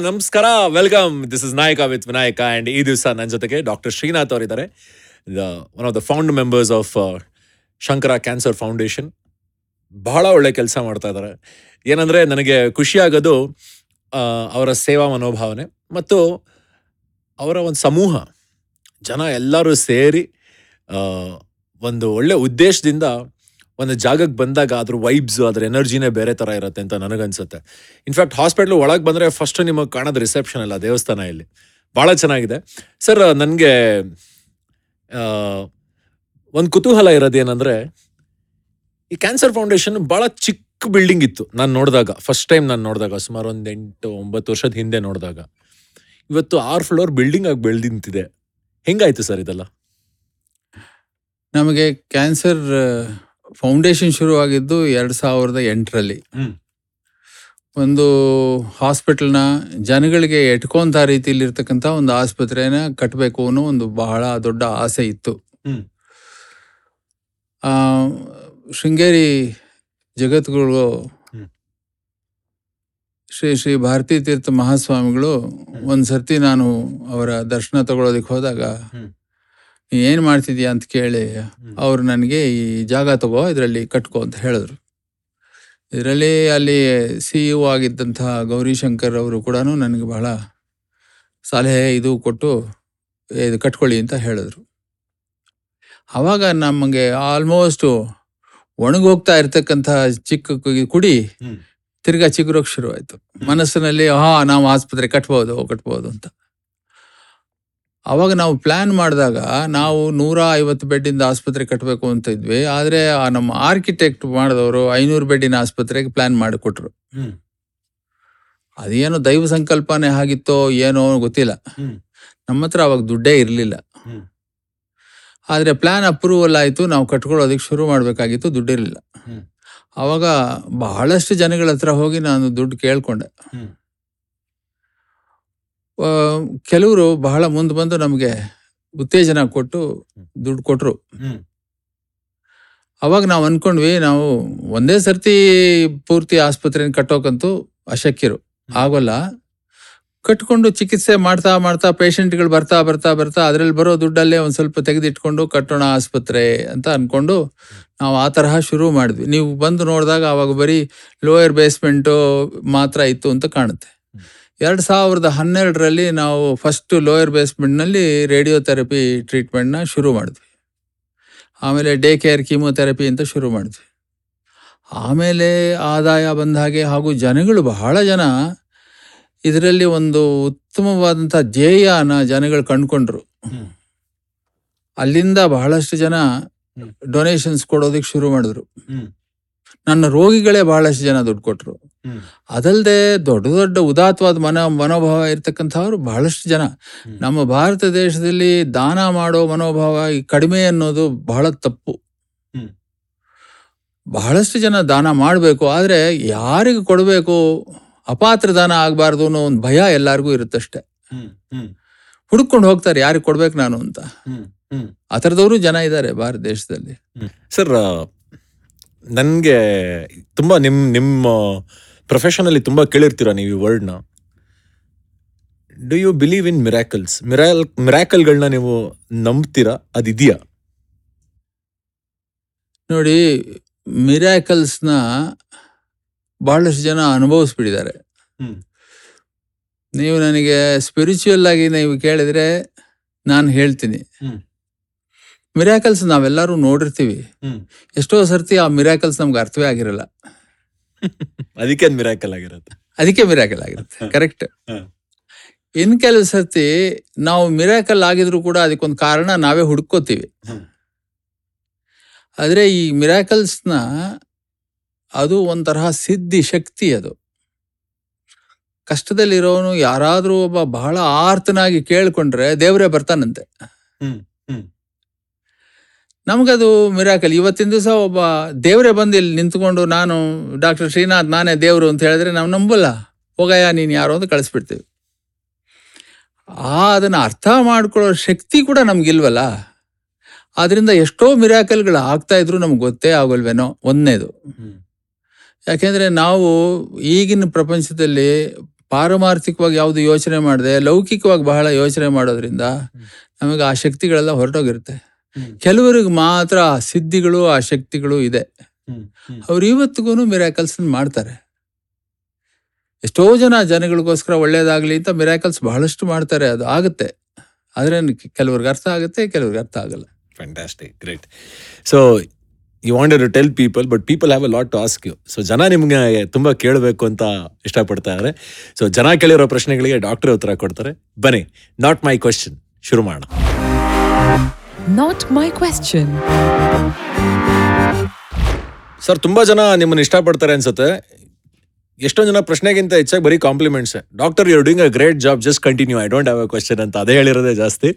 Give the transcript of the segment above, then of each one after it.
ನಮಸ್ಕಾರ welcome this is Nayaka with Vinayaka and ಈ ದಿವಸ ನನ್ನ ಜೊತೆಗೆ ಡಾಕ್ಟರ್ ಶ್ರೀನಾಥ್ ಅವರಿದ್ದಾರೆ. One of the found members of Shankara cancer foundation ಬಹಳ ಒಳ್ಳೆ ಕೆಲಸ ಮಾಡ್ತಾ ಇದ್ದಾರೆ. ಏನಂದರೆ ನನಗೆ ಖುಷಿಯಾಗೋದು ಅವರ ಸೇವಾ ಮನೋಭಾವನೆ ಮತ್ತು ಅವರ ಒಂದು ಸಮೂಹ. ಜನ ಎಲ್ಲರೂ ಸೇರಿ ಒಂದು ಒಳ್ಳೆ ಉದ್ದೇಶದಿಂದ ಒಂದು ಜಾಗಕ್ಕೆ ಬಂದಾಗ ಅದ್ರ ವೈಬ್ಸ್ ಅದ್ರ ಎನರ್ಜಿನೇ ಬೇರೆ ಥರ ಇರುತ್ತೆ ಅಂತ ನನಗನ್ಸುತ್ತೆ. ಇನ್ಫ್ಯಾಕ್ಟ್ ಹಾಸ್ಪಿಟ್ಲ್ ಒಳಗೆ ಬಂದರೆ ಫಸ್ಟ್ ನಿಮಗೆ ಕಾಣೋದು ರಿಸೆಪ್ಷನ್ ಅಲ್ಲ, ದೇವಸ್ಥಾನ ಇಲ್ಲಿ. ಭಾಳ ಚೆನ್ನಾಗಿದೆ. ಸರ್ ನನಗೆ ಒಂದು ಕುತೂಹಲ ಇರೋದೇನೆಂದರೆ, ಈ ಕ್ಯಾನ್ಸರ್ ಫೌಂಡೇಶನ್ ಭಾಳ ಚಿಕ್ಕ ಬಿಲ್ಡಿಂಗ್ ಇತ್ತು ನಾನು ನೋಡಿದಾಗ. ಫಸ್ಟ್ ಟೈಮ್ ನಾನು ನೋಡಿದಾಗ, ಸುಮಾರು ಒಂದು ಎಂಟು, ಒಂಬತ್ತು ವರ್ಷದ ಹಿಂದೆ ನೋಡಿದಾಗ. ಇವತ್ತು ಆರು ಫ್ಲೋರ್ ಬಿಲ್ಡಿಂಗ್ ಆಗಿ ಬೆಳೆದು ನಿಂತಿದೆ ಹೆಂಗಾಯ್ತು ಸರ್ ಇದೆಲ್ಲ? ನಮಗೆ ಕ್ಯಾನ್ಸರ್ ಫೌಂಡೇಶನ್ ಶುರುವಾಗಿದ್ದು ಎರಡು ಸಾವಿರದ ಎಂಟರಲ್ಲಿ. ಒಂದು ಹಾಸ್ಪಿಟಲ್ನ ಜನಗಳಿಗೆ ಎಟ್ಕೊಂತ ರೀತಿಯಲ್ಲಿ ಇರ್ತಕ್ಕಂಥ ಒಂದು ಆಸ್ಪತ್ರೆನ ಕಟ್ಟಬೇಕು ಅನ್ನೋ ಒಂದು ಬಹಳ ದೊಡ್ಡ ಆಸೆ ಇತ್ತು. ಆ, ಶೃಂಗೇರಿ ಜಗದ್ಗುರು ಶ್ರೀ ಶ್ರೀ ಭಾರತೀ ತೀರ್ಥ ಮಹಾಸ್ವಾಮಿಗಳು ಒಂದು ಸರ್ತಿ ನಾನು ಅವರ ದರ್ಶನ ತಗೊಳ್ಳೋದಕ್ಕೆ ಹೋದಾಗ ಏನು ಮಾಡ್ತಿದ್ಯಾ ಅಂತ ಕೇಳಿ. ಅವರು ನನಗೆ ಈ ಜಾಗ ತಗೋ ಇದರಲ್ಲಿ ಕಟ್ಕೋ ಅಂತ ಹೇಳಿದ್ರು. ಇದರಲ್ಲಿ ಅಲ್ಲಿ ಸಿ ಇ ಆಗಿದ್ದಂತಹ ಗೌರಿಶಂಕರ್ ಅವರು ಕೂಡ ನನಗೆ ಬಹಳ ಸಲಹೆ ಇದು ಕೊಟ್ಟು ಇದು ಕಟ್ಕೊಳ್ಳಿ ಅಂತ ಹೇಳಿದ್ರು. ಆವಾಗ ನಮಗೆ ಆಲ್ಮೋಸ್ಟ್ ಒಣಗೋಗ್ತಾ ಇರ್ತಕ್ಕಂಥ ಚಿಕ್ಕ ಕುಡಿ ತಿರ್ಗಾ ಚಿಗುರೋಕ್ ಶುರುವಾಯಿತು. ಮನಸ್ಸಿನಲ್ಲಿ ಹಾ ನಾವು ಆಸ್ಪತ್ರೆ ಕಟ್ಬೋದು ಕಟ್ಬೋದು ಅಂತ. ಅವಾಗ ನಾವು ಪ್ಲಾನ್ ಮಾಡಿದಾಗ ನಾವು ನೂರ ಐವತ್ತು ಬೆಡ್ಡಿಂದ ಆಸ್ಪತ್ರೆ ಕಟ್ಟಬೇಕು ಅಂತ ಇದ್ವಿ. ಆದರೆ ಆ ನಮ್ಮ ಆರ್ಕಿಟೆಕ್ಟ್ ಮಾಡಿದವರು ಐನೂರು ಬೆಡ್ಡಿನ ಆಸ್ಪತ್ರೆಗೆ ಪ್ಲಾನ್ ಮಾಡಿಕೊಟ್ರು. ಅದೇನು ದೈವ ಸಂಕಲ್ಪನೆ ಆಗಿತ್ತೋ ಏನೋ ಗೊತ್ತಿಲ್ಲ. ನಮ್ಮ ಹತ್ರ ಅವಾಗ ದುಡ್ಡೇ ಇರಲಿಲ್ಲ. ಆದರೆ ಪ್ಲಾನ್ ಅಪ್ರೂವಲ್ ಆಯಿತು ನಾವು ಕಟ್ಕೊಳ್ಳೋದಕ್ಕೆ ಶುರು ಮಾಡಬೇಕಾಗಿತ್ತು ದುಡ್ಡಿರಲಿಲ್ಲ. ಅವಾಗ ಬಹಳಷ್ಟು ಜನಗಳ ಹತ್ರ ಹೋಗಿ ನಾನು ದುಡ್ಡು ಕೇಳಿಕೊಂಡೆ. ಕೆಲವರು ಬಹಳ ಮುಂದೆ ಬಂದು ನಮಗೆ ಉತ್ತೇಜನ ಕೊಟ್ಟು ದುಡ್ಡು ಕೊಟ್ಟರು. ಅವಾಗ ನಾವು ಅನ್ಕೊಂಡ್ವಿ ನಾವು ಒಂದೇ ಸರ್ತಿ ಪೂರ್ತಿ ಆಸ್ಪತ್ರೆನ ಕಟ್ಟೋಕಂತೂ ಅಶಕ್ಯರು. ಆಗೋಲ್ಲ. ಕಟ್ಕೊಂಡು ಚಿಕಿತ್ಸೆ ಮಾಡ್ತಾ ಮಾಡ್ತಾ ಪೇಷಂಟ್ಗಳು ಬರ್ತಾ ಬರ್ತಾ ಬರ್ತಾ ಅದ್ರಲ್ಲಿ ಬರೋ ದುಡ್ಡಲ್ಲೇ ಒಂದು ಸ್ವಲ್ಪ ತೆಗೆದಿಟ್ಕೊಂಡು ಕಟ್ಟೋಣ ಆಸ್ಪತ್ರೆ ಅಂತ ಅನ್ಕೊಂಡು ನಾವು ಆ ತರಹ ಶುರು ಮಾಡಿದ್ವಿ. ನೀವು ಬಂದು ನೋಡಿದಾಗ ಅವಾಗ ಬರೀ ಲೋಯರ್ ಬೇಸ್ಮೆಂಟು ಮಾತ್ರ ಇತ್ತು ಅಂತ ಕಾಣುತ್ತೆ. ಎರಡು ಸಾವಿರದ ಹನ್ನೆರಡರಲ್ಲಿ ನಾವು ಫಸ್ಟ್ ಲೋಯರ್ ಬೇಸ್ಮೆಂಟ್ನಲ್ಲಿ ರೇಡಿಯೋಥೆರಪಿ ಟ್ರೀಟ್ಮೆಂಟ್ನ ಶುರು ಮಾಡಿದ್ವಿ. ಆಮೇಲೆ ಡೇ ಕೇರ್ ಕೀಮೋಥೆರಪಿ ಅಂತ ಶುರು ಮಾಡಿದ್ವಿ. ಆಮೇಲೆ ಆದಾಯ ಬಂದ ಹಾಗೆ ಹಾಗೂ ಜನಗಳು ಬಹಳ ಜನ ಇದರಲ್ಲಿ ಒಂದು ಉತ್ತಮವಾದಂಥ ಧ್ಯೇಯನ ಜನಗಳು ಕಂಡುಕೊಂಡ್ರು. ಅಲ್ಲಿಂದ ಬಹಳಷ್ಟು ಜನ. ಡೊನೇಷನ್ಸ್ ಕೊಡೋದಕ್ಕೆ ಶುರು ಮಾಡಿದ್ರು. ನನ್ನ ರೋಗಿಗಳೇ ಬಹಳಷ್ಟು ಜನ ದುಡ್ಡು ಕೊಟ್ಟರು. ಅದಲ್ಲದೆ ದೊಡ್ಡ ದೊಡ್ಡ ಉದಾತ್ತವಾದ ಮನ ಮನೋಭಾವ ಇರ್ತಕ್ಕಂಥವ್ರು ಬಹಳಷ್ಟು ಜನ. ನಮ್ಮ ಭಾರತ ದೇಶದಲ್ಲಿ ದಾನ ಮಾಡೋ ಮನೋಭಾವ ಕಡಿಮೆ ಅನ್ನೋದು ಬಹಳ ತಪ್ಪು. ಬಹಳಷ್ಟು ಜನ ದಾನ ಮಾಡಬೇಕು ಆದರೆ ಯಾರಿಗೆ ಕೊಡಬೇಕು ಅಪಾತ್ರ ದಾನ ಆಗಬಾರ್ದು ಅನ್ನೋ ಒಂದು ಭಯ ಎಲ್ಲರಿಗೂ ಇರುತ್ತಷ್ಟೆ. ಹುಡುಕೊಂಡು ಹೋಗ್ತಾರೆ ಯಾರಿಗೆ ಕೊಡ್ಬೇಕು ನಾನು ಅಂತ. ಆ ಥರದವರು ಜನ ಇದ್ದಾರೆ ಭಾರತ ದೇಶದಲ್ಲಿ. ಸರ್ ನನಗೆ ತುಂಬ ನಿಮ್ಮ ನಿಮ್ಮ ಪ್ರೊಫೆಷನಲ್ಲಿ ತುಂಬ ಕೇಳಿರ್ತೀರ ನೀವು ಈ ವರ್ಡ್ನ do you believe in miracles ಮಿರಾಲ್ ಮಿರಾಕಲ್ಗಳನ್ನ ನೀವು ನಂಬ್ತೀರಾ? ಅದಿದೆಯಾ? ನೋಡಿ ಮಿರಾಕಲ್ಸ್ನ ಬಹಳಷ್ಟು ಜನ ಅನುಭವಿಸ್ಬಿಟ್ಟಿದ್ದಾರೆ. ನೀವು ನನಗೆ ಸ್ಪಿರಿಚುವಲ್ ಆಗಿ ನೀವು ಕೇಳಿದ್ರೆ ನಾನು ಹೇಳ್ತೀನಿ. ಮಿರಾಕಲ್ಸ್ ನಾವೆಲ್ಲರೂ ನೋಡಿರ್ತೀವಿ. ಎಷ್ಟೋ ಸರ್ತಿ ಆ ಮಿರಾಕಲ್ಸ್ ನಮ್ಗೆ ಅರ್ಥವೇ ಆಗಿರಲ್ಲ. ಅದಕ್ಕೆ ಅದು ಮಿರಾಕಲ್ ಆಗಿರುತ್ತೆ. ಅದಕ್ಕೆ ಮಿರಾಕಲ್ ಆಗಿರುತ್ತೆ. ಕರೆಕ್ಟ್. ಇನ್ ಕೆಲವು ಸರ್ತಿ ನಾವು ಮಿರಾಕಲ್ ಆಗಿದ್ರು ಕೂಡ ಅದಕ್ಕೊಂದು ಕಾರಣ ನಾವೇ ಹುಡ್ಕೋತೀವಿ. ಆದ್ರೆ ಈ ಮಿರಾಕಲ್ಸ್ನ ಅದು ಒಂಥರಹ ಸಿದ್ಧಿ ಶಕ್ತಿ ಅದು. ಕಷ್ಟದಲ್ಲಿರೋನು ಯಾರಾದ್ರೂ ಒಬ್ಬ ಬಹಳ ಆರ್ತನಾಗಿ ಕೇಳ್ಕೊಂಡ್ರೆ ದೇವರೇ ಬರ್ತಾನಂತೆ. ನಮಗದು ಮಿರಾಕಲ್ ಇವತ್ತಿನ ದಿವಸ ಒಬ್ಬ ದೇವರೇ ಬಂದು ಇಲ್ಲಿ ನಿಂತ್ಕೊಂಡು ನಾನು ಡಾಕ್ಟರ್ ಶ್ರೀನಾಥ್ ನಾನೇ ದೇವರು ಅಂತ ಹೇಳಿದ್ರೆ ನಾವು ನಂಬಲ್ಲ. ಹೋಗಯ್ಯ ನೀನು ಯಾರೋ ಅಂತ ಕಳಿಸ್ಬಿಡ್ತೀವಿ. ಆ ಅದನ್ನು ಅರ್ಥ ಮಾಡ್ಕೊಳ್ಳೋ ಶಕ್ತಿ ಕೂಡ ನಮಗಿಲ್ವಲ್ಲ. ಅದರಿಂದ ಎಷ್ಟೋ ಮಿರಾಕಲ್ಗಳು ಆಗ್ತಾ ಇದ್ರು ನಮ್ಗೆ ಗೊತ್ತೇ ಆಗೋಲ್ವೇನೋ ಒಂದನೇದು. ಯಾಕೆಂದರೆ ಯಾಕೆಂದ್ರೆ ನಾವು ಈಗಿನ ಪ್ರಪಂಚದಲ್ಲಿ ಪಾರಮಾರ್ಥಿಕವಾಗಿ ಯಾವುದು ಯೋಚನೆ ಮಾಡದೆ ಲೌಕಿಕವಾಗಿ ಬಹಳ ಯೋಚನೆ ಮಾಡೋದ್ರಿಂದ ನಮಗೆ ಆ ಶಕ್ತಿಗಳೆಲ್ಲ ಹೊರಟೋಗಿರುತ್ತೆ. ಕೆಲವರಿಗೆ ಮಾತ್ರ ಆ ಸಿದ್ಧಿಗಳು ಆ ಶಕ್ತಿಗಳು ಇದೆ. ಅವ್ರು ಇವತ್ತಿಗೂ ಮಿರಾಕಲ್ಸ್ ಮಾಡ್ತಾರೆ. ಎಷ್ಟೋ ಜನ ಜನಗಳಿಗೋಸ್ಕರ ಒಳ್ಳೇದಾಗಲಿ ಅಂತ ಮಿರಾಕಲ್ಸ್ ಬಹಳಷ್ಟು ಮಾಡ್ತಾರೆ ಅದು ಆಗುತ್ತೆ. ಆದ್ರೆ ಕೆಲವ್ರಿಗೆ ಅರ್ಥ ಆಗುತ್ತೆ ಕೆಲವ್ರಿಗೆ ಅರ್ಥ ಆಗಲ್ಲ. Fantastic great so you wanted to tell people but people have a lot to ask you so ಜನ ನಿಮಗೆ ತುಂಬ ಕೇಳಬೇಕು ಅಂತ ಇಷ್ಟಪಡ್ತಾ ಇದ್ದಾರೆ ಸೊ ಜನ ಕೇಳಿರೋ ಪ್ರಶ್ನೆಗಳಿಗೆ ಡಾಕ್ಟರ್ ಉತ್ತರ ಕೊಡ್ತಾರೆ. ಬನ್ನಿ ನಾಟ್ ಮೈ ಕ್ವಶನ್ ಶುರು ಮಾಡೋಣ. Not my question. ಸರ್ ತುಂಬಾ ಜನ ನಿಮ್ಮನ್ನು ಇಷ್ಟಪಡ್ತಾರೆ ಅನ್ಸುತ್ತೆ. ಎಷ್ಟೊಂದು ಜನ ಪ್ರಶ್ನೆಗಿಂತ ಹೆಚ್ಚಾಗಿ ಬರೀ compliments doctor you doing a great job just continue I don't have a question ಅಂತ ಅದೇ ಹೇಳಿರೋದೇ ಜಾಸ್ತಿ.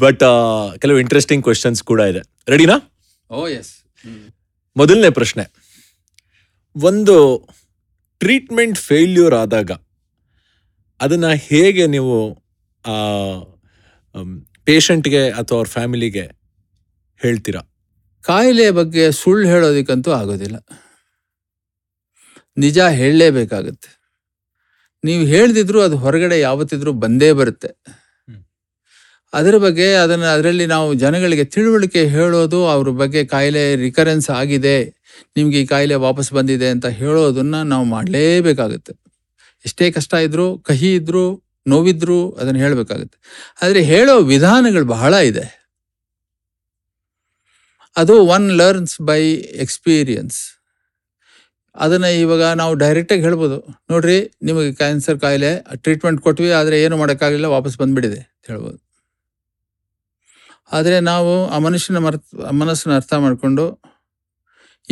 ಬಟ್ ಕೆಲವು ಇಂಟ್ರೆಸ್ಟಿಂಗ್ ಕ್ವೆಶನ್ಸ್ ಕೂಡ ಇದೆ. ರೆಡಿನಾ ಓ ಎಸ್ ಮೊದಲನೇ ಪ್ರಶ್ನೆ. ಒಂದು ಟ್ರೀಟ್ಮೆಂಟ್ ಫೇಲ್ಯೂರ್ ಆದಾಗ ಅದನ್ನು ಹೇಗೆ ನೀವು ಪೇಷಂಟ್ಗೆ ಅಥವಾ ಅವ್ರ ಫ್ಯಾಮಿಲಿಗೆ ಹೇಳ್ತೀರಾ? ಕಾಯಿಲೆ ಬಗ್ಗೆ ಸುಳ್ಳು ಹೇಳೋದಕ್ಕಂತೂ ಆಗೋದಿಲ್ಲ. ನಿಜ ಹೇಳಲೇಬೇಕಾಗತ್ತೆ. ನೀವು ಹೇಳ್ದಿದ್ರು ಅದು ಹೊರಗಡೆ ಯಾವತ್ತಿದ್ರೂ ಬಂದೇ ಬರುತ್ತೆ. ಅದರ ಬಗ್ಗೆ ಅದನ್ನು ಅದರಲ್ಲಿ ನಾವು ಜನಗಳಿಗೆ ತಿಳುವಳಿಕೆ ಹೇಳೋದು ಅವ್ರ ಬಗ್ಗೆ ಕಾಯಿಲೆ ರಿಕರೆನ್ಸ್ ಆಗಿದೆ ನಿಮಗೆ ಈ ಕಾಯಿಲೆ ವಾಪಸ್ ಬಂದಿದೆ ಅಂತ ಹೇಳೋದನ್ನ ನಾವು ಮಾಡಲೇಬೇಕಾಗುತ್ತೆ. ಎಷ್ಟೇ ಕಷ್ಟ ಇದ್ದರೂ ಕಹಿ ಇದ್ರು ನೋವಿದ್ರು ಅದನ್ನು ಹೇಳಬೇಕಾಗುತ್ತೆ. ಆದರೆ ಹೇಳೋ ವಿಧಾನಗಳು ಬಹಳ ಇದೆ. ಅದು ಒನ್ ಲರ್ನ್ಸ್ ಬೈ ಎಕ್ಸ್ಪೀರಿಯನ್ಸ್ ಅದನ್ನು ಇವಾಗ ನಾವು ಡೈರೆಕ್ಟಾಗಿ ಹೇಳ್ಬೋದು. ನೋಡ್ರಿ, ನಿಮಗೆ ಕ್ಯಾನ್ಸರ್ ಕಾಯಿಲೆ ಟ್ರೀಟ್ಮೆಂಟ್ ಕೊಟ್ವಿ, ಆದರೆ ಏನು ಮಾಡೋಕ್ಕಾಗಲಿಲ್ಲ, ವಾಪಸ್ ಬಂದುಬಿಟ್ಟಿದೆ ಅಂತ ಹೇಳ್ಬೋದು. ಆದರೆ ನಾವು ಆ ಮನುಷ್ಯನ ಮರ್ ಮನಸ್ಸನ್ನ ಅರ್ಥ ಮಾಡಿಕೊಂಡು,